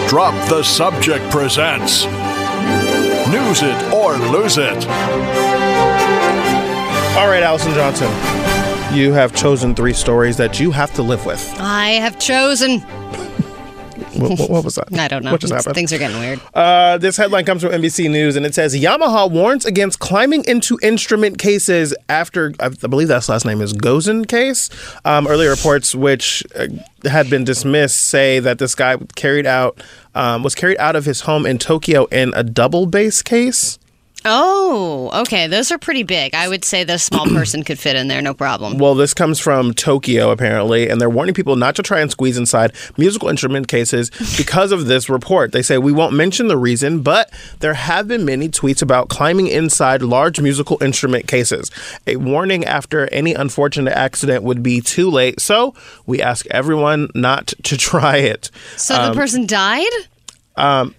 Drop the Subject presents News It or Lose It. All right, Allison Johnson, you have chosen three stories that you have to live with. I have chosen. What, what- what was that? I don't know. What just happened? Things are getting weird. Uh, this headline comes from NBC News, and it says Yamaha warns against climbing into instrument cases after I believe that's last name is Gozen case. Um, earlier reports, which uh, had been dismissed, say that this guy carried out um, was carried out of his home in Tokyo in a double bass case. Oh, okay. Those are pretty big. I would say the small person could fit in there, no problem. Well, this comes from Tokyo, apparently, and they're warning people not to try and squeeze inside musical instrument cases because of this report. They say we won't mention the reason, but there have been many tweets about climbing inside large musical instrument cases. A warning after any unfortunate accident would be too late, so we ask everyone not to try it. So the Um, person died? Um,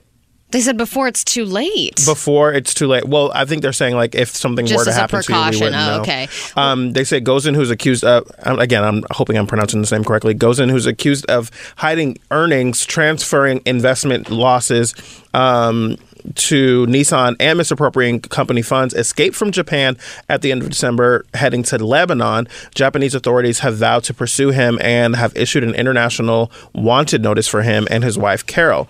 They said before it's too late. before it's too late. Well, I think they're saying like if something Just were to happen to you, we wouldn't Oh, know. okay. Um, they say Gozen, who's accused of again, I'm hoping I'm pronouncing the name correctly. Gozen, who's accused of hiding earnings, transferring investment losses. Um, to Nissan and misappropriating company funds, escaped from Japan at the end of December, heading to Lebanon. Japanese authorities have vowed to pursue him and have issued an international wanted notice for him and his wife, Carol.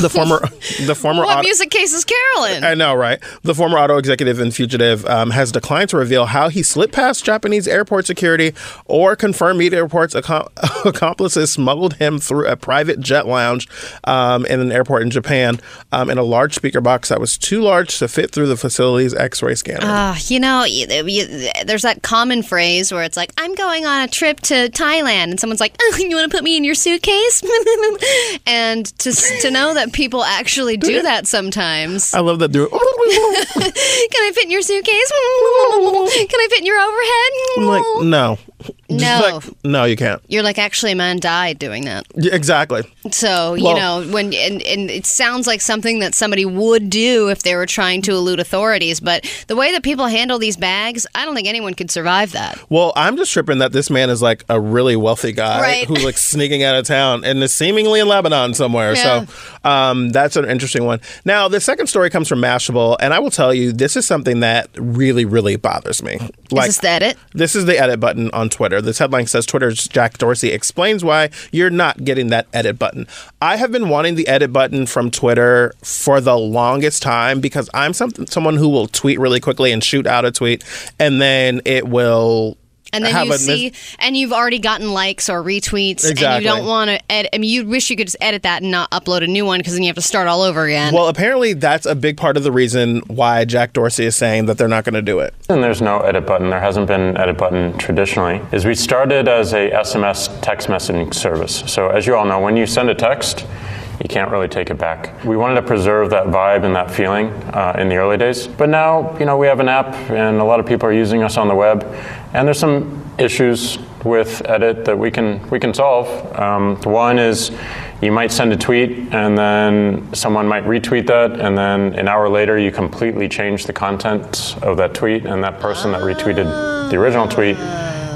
The former, the former what auto- music case is Carolyn? I know, right? The former auto executive and fugitive um, has declined to reveal how he slipped past Japanese airport security or confirm media reports accom- accomplices smuggled him through a private jet lounge um, in an airport in Japan um, in a large speaker box that was too large to fit through the facility's X-ray scanner. Ah, you know, you, you, there's that common phrase where it's like, I'm going on a trip to Thailand, and someone's like, oh, you want to put me in your suitcase? and to to know that people actually do that sometimes. I love that dude. Can I fit in your suitcase? Can I fit in your overhead? I'm like, no. No. like, no, you can't. You're like, actually, a man died doing that. Yeah, exactly. So you know when and, and it sounds like something that somebody would do if they were trying to elude authorities. But the way that people handle these bags, I don't think anyone could survive that. Well, I'm just tripping that this man is like a really wealthy guy Right. who's like sneaking out of town and is seemingly in Lebanon somewhere. Yeah. So um, that's an interesting one. Now, the second story comes from Mashable, and I will tell you, this is something that really, really bothers me. Like, is this the edit? This is the edit button on Twitter. This headline says Twitter's Jack Dorsey explains why you're not getting that edit button. I have been wanting the edit button from Twitter for the longest time because I'm some, someone who will tweet really quickly and shoot out a tweet, and then it will. And then have you a mis- see, and you've already gotten likes or retweets, and Exactly. you don't want to edit. I mean, you wish you could just edit that and not upload a new one because then you have to start all over again. Well, apparently that's a big part of the reason why Jack Dorsey is saying that they're not going to do it. And there's no edit button. There hasn't been edit button traditionally. Is we started as a SMS text messaging service. So as you all know, when you send a text, you can't really take it back. We wanted to preserve that vibe and that feeling uh, in the early days. But now, you know, we have an app, and a lot of people are using us on the web. And there's some issues with edit that we can we can solve. Um, one is you might send a tweet and then someone might retweet that and then an hour later you completely change the content of that tweet and that person that retweeted the original tweet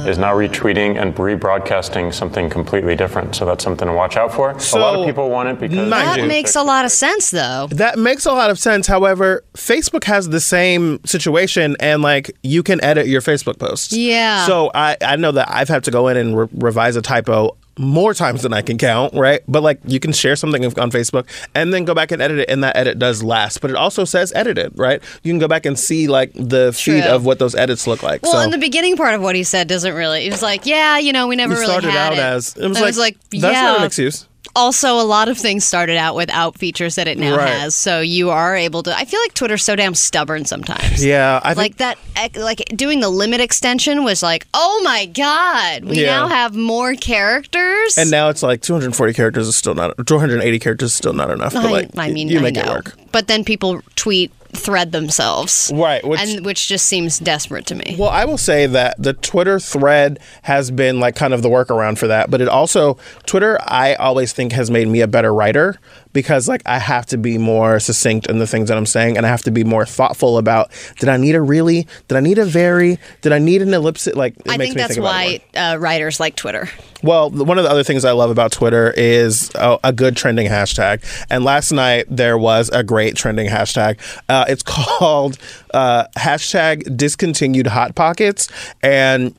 is now retweeting and rebroadcasting something completely different. So that's something to watch out for. a lot of people want it because that makes a lot of sense, though. That makes a lot of sense. However, Facebook has the same situation, and like you can edit your Facebook posts. Yeah. So I, I know that I've had to go in and re- revise a typo more times than I can count, right? But like you can share something on Facebook and then go back and edit it, and that edit does last. But it also says edited, right? You can go back and see like the feed True. of what those edits look like. Well, so in the beginning part of what he said doesn't really. He was like, "Yeah, you know, we never we really started out it." as it was like, was like, that's "Yeah." not an excuse. Also, a lot of things started out without features that it now Right. has, so you are able to. I feel like Twitter's so damn stubborn sometimes. Yeah, I think like that, like doing the limit extension was like, oh my god, we Yeah. now have more characters. And now it's like 240 characters is still not 280 characters is still not enough. But I, like, I mean, you I make know. it work. But then people tweet thread themselves, right? Which, and which just seems desperate to me. Well, I will say that the Twitter thread has been like kind of the workaround for that, but it also Twitter I always think has made me a better writer because like I have to be more succinct in the things that I'm saying and I have to be more thoughtful about did I need a really? Did I need a very? Did I need an ellipsis? Like it I makes think that's think why uh, writers like Twitter. Well, one of the other things I love about Twitter is a, a good trending hashtag. And last night there was a great trending hashtag. Uh, it's called uh, hashtag discontinued hot pockets, and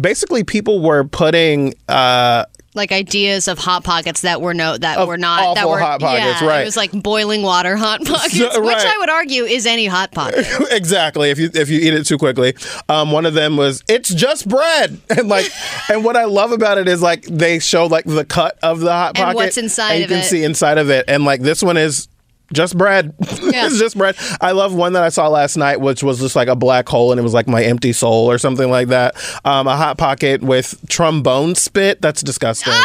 basically people were putting. Uh, like ideas of hot pockets that were no that Of were not that were Hot Pockets, yeah, right. It was like boiling water hot pockets, So- which. I would argue is any hot pocket. exactly. If you if you eat it too quickly, um, one of them was it's just bread, and like, and what I love about it is like they show like the cut of the hot And pocket, what's inside and you can it. see inside of it, and like this one is. Just bread. Yeah. it's just bread. I love one that I saw last night, which was just like a black hole, and it was like my empty soul or something like that. Um, a hot pocket with trombone spit. That's disgusting.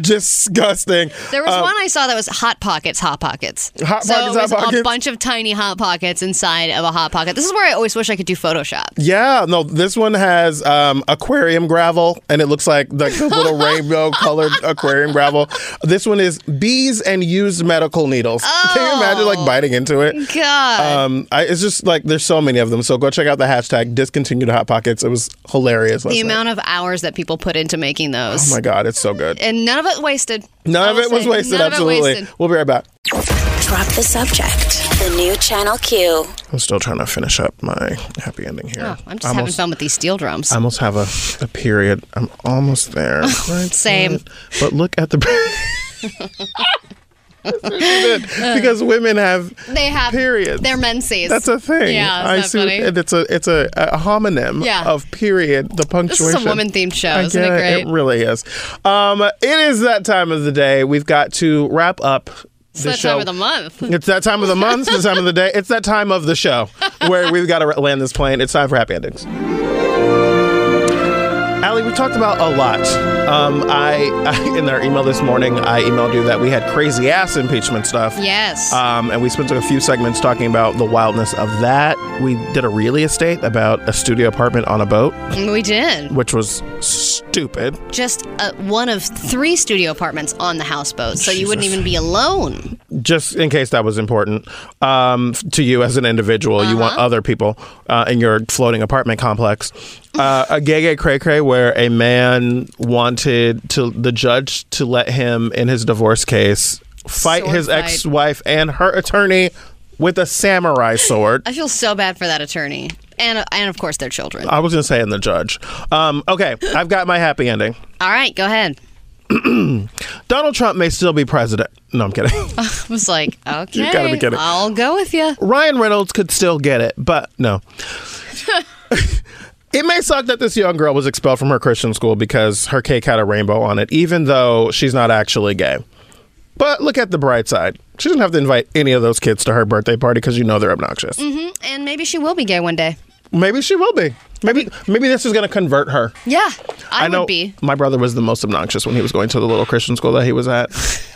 disgusting. There was Um, one I saw that was hot pockets, hot pockets. Hot so Pockets, it was Hot a bunch of tiny hot pockets inside of a hot pocket. This is where I always wish I could do Photoshop. Yeah, no, this one has um, aquarium gravel, and it looks like the, the little rainbow colored aquarium gravel. This one is bees and used medical needles. Can you imagine like biting into it? God. Um, I, it's just like there's so many of them. So go check out the hashtag discontinued hot pockets. It was hilarious. the night. amount of hours that people put into making those. Oh my god, it's so good. And none of it wasted. None of will it was wasted. none of it absolutely. wasted. We'll be right back. Drop the subject. The new Channel Q. I'm still trying to finish up my happy ending here. Oh, I'm just having Almost- fun with these steel drums. I almost have a, a period. I'm almost there. Right Same. there. But look at the. because women have They have periods. They're menses. That's a thing. Yeah, I isn't funny? and it's a it's a, a homonym Yeah. of period. The punctuation. This is a woman-themed show, I isn't it great? It really is. Um, it is that time of the day. We've got to wrap up. It's that show. time of the month. It's that time of the month, it's the time of the day. It's that time of the show where we've got to land this plane. It's time for happy endings. Allie, we talked about a lot. Um, I, I in our email this morning, I emailed you that we had crazy ass impeachment stuff. Yes. Um, and we spent a few segments talking about the wildness of that. We did a really estate about a studio apartment on a boat, We did. which was stupid. Just uh, one of three studio apartments on the houseboat, so you wouldn't even be alone. Just in case that was important um, to you as an individual, you want Uh-huh. other people uh, in your floating apartment complex. Uh, a gay gay cray cray where a man wanted to the judge to let him in his divorce case fight Sword his fight. ex-wife and her attorney with a samurai sword. I feel so bad for that attorney, and and of course their children. I was gonna say in the judge. Um, okay, I've got my happy ending. All right, go ahead. Donald Trump may still be president. No, I'm kidding. I was like, okay, gotta be kidding. I'll go with you. Ryan Reynolds could still get it, but no. it may suck that this young girl was expelled from her Christian school because her cake had a rainbow on it, even though she's not actually gay. But look at the bright side. She doesn't have to invite any of those kids to her birthday party because you know they're obnoxious. Mm-hmm. And maybe she will be gay one day. Maybe she will be. Maybe maybe this is going to convert her. Yeah, I, know would be. my brother was the most obnoxious when he was going to the little Christian school that he was at.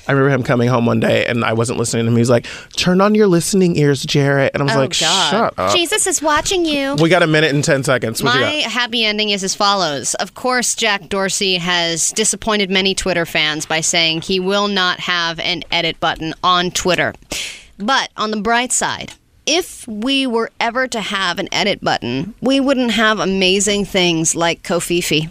I remember him coming home one day and I wasn't listening to him. He was like, "Turn on your listening ears, Jarrett." And I was oh like, God, "Shut up." Jesus is watching you. We got a minute and ten seconds. What My you got? happy ending is as follows. Of course, Jack Dorsey has disappointed many Twitter fans by saying he will not have an edit button on Twitter. But on the bright side, if we were ever to have an edit button, we wouldn't have amazing things like covfefe.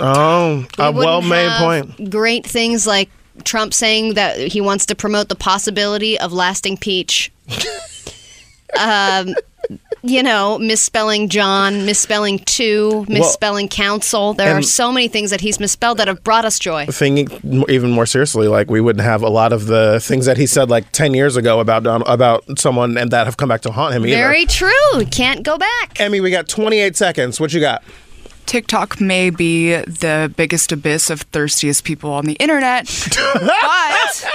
Oh, a We wouldn't well-made point. Great things like Trump saying that he wants to promote the possibility of lasting peach. um, you know, misspelling John, misspelling two, misspelling council. There are so many things that he's misspelled that have brought us joy. Thinking even more seriously, like we wouldn't have a lot of the things that he said like ten years ago about Don- about someone and that have come back to haunt him either. Very true. Can't go back. Emmy, we got 28 seconds. What you got? TikTok may be the biggest abyss of thirstiest people on the internet, but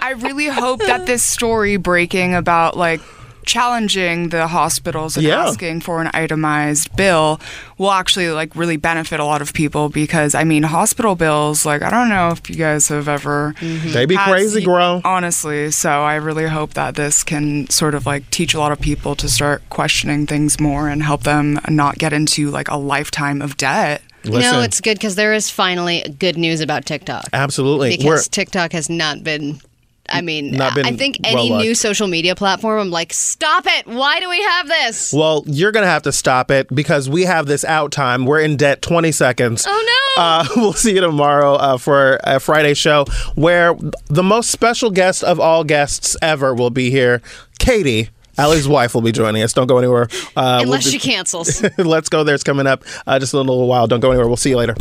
I really hope that this story breaking about like challenging the hospitals and Yeah. asking for an itemized bill will actually like really benefit a lot of people because I mean hospital bills like I don't know if you guys have ever mm-hmm. They be had- crazy, girl. honestly so I really hope that this can sort of like teach a lot of people to start questioning things more and help them not get into like a lifetime of debt No, it's good because there is finally good news about TikTok. Absolutely. Because We're- TikTok has not been. I mean, I think any new social media platform, I'm like, stop it! Why do we have this? Well, you're going to have to stop it because we have this out time. We're in debt 20 seconds. Oh, no. Uh, we'll see you tomorrow uh, for a Friday show where the most special guest of all guests ever will be here. Katie, Allie's wife, will be joining us. Don't go anywhere. Uh, we'll Unless be- she cancels. Let's go there. It's coming up uh, just in a little while. Don't go anywhere. We'll see you later.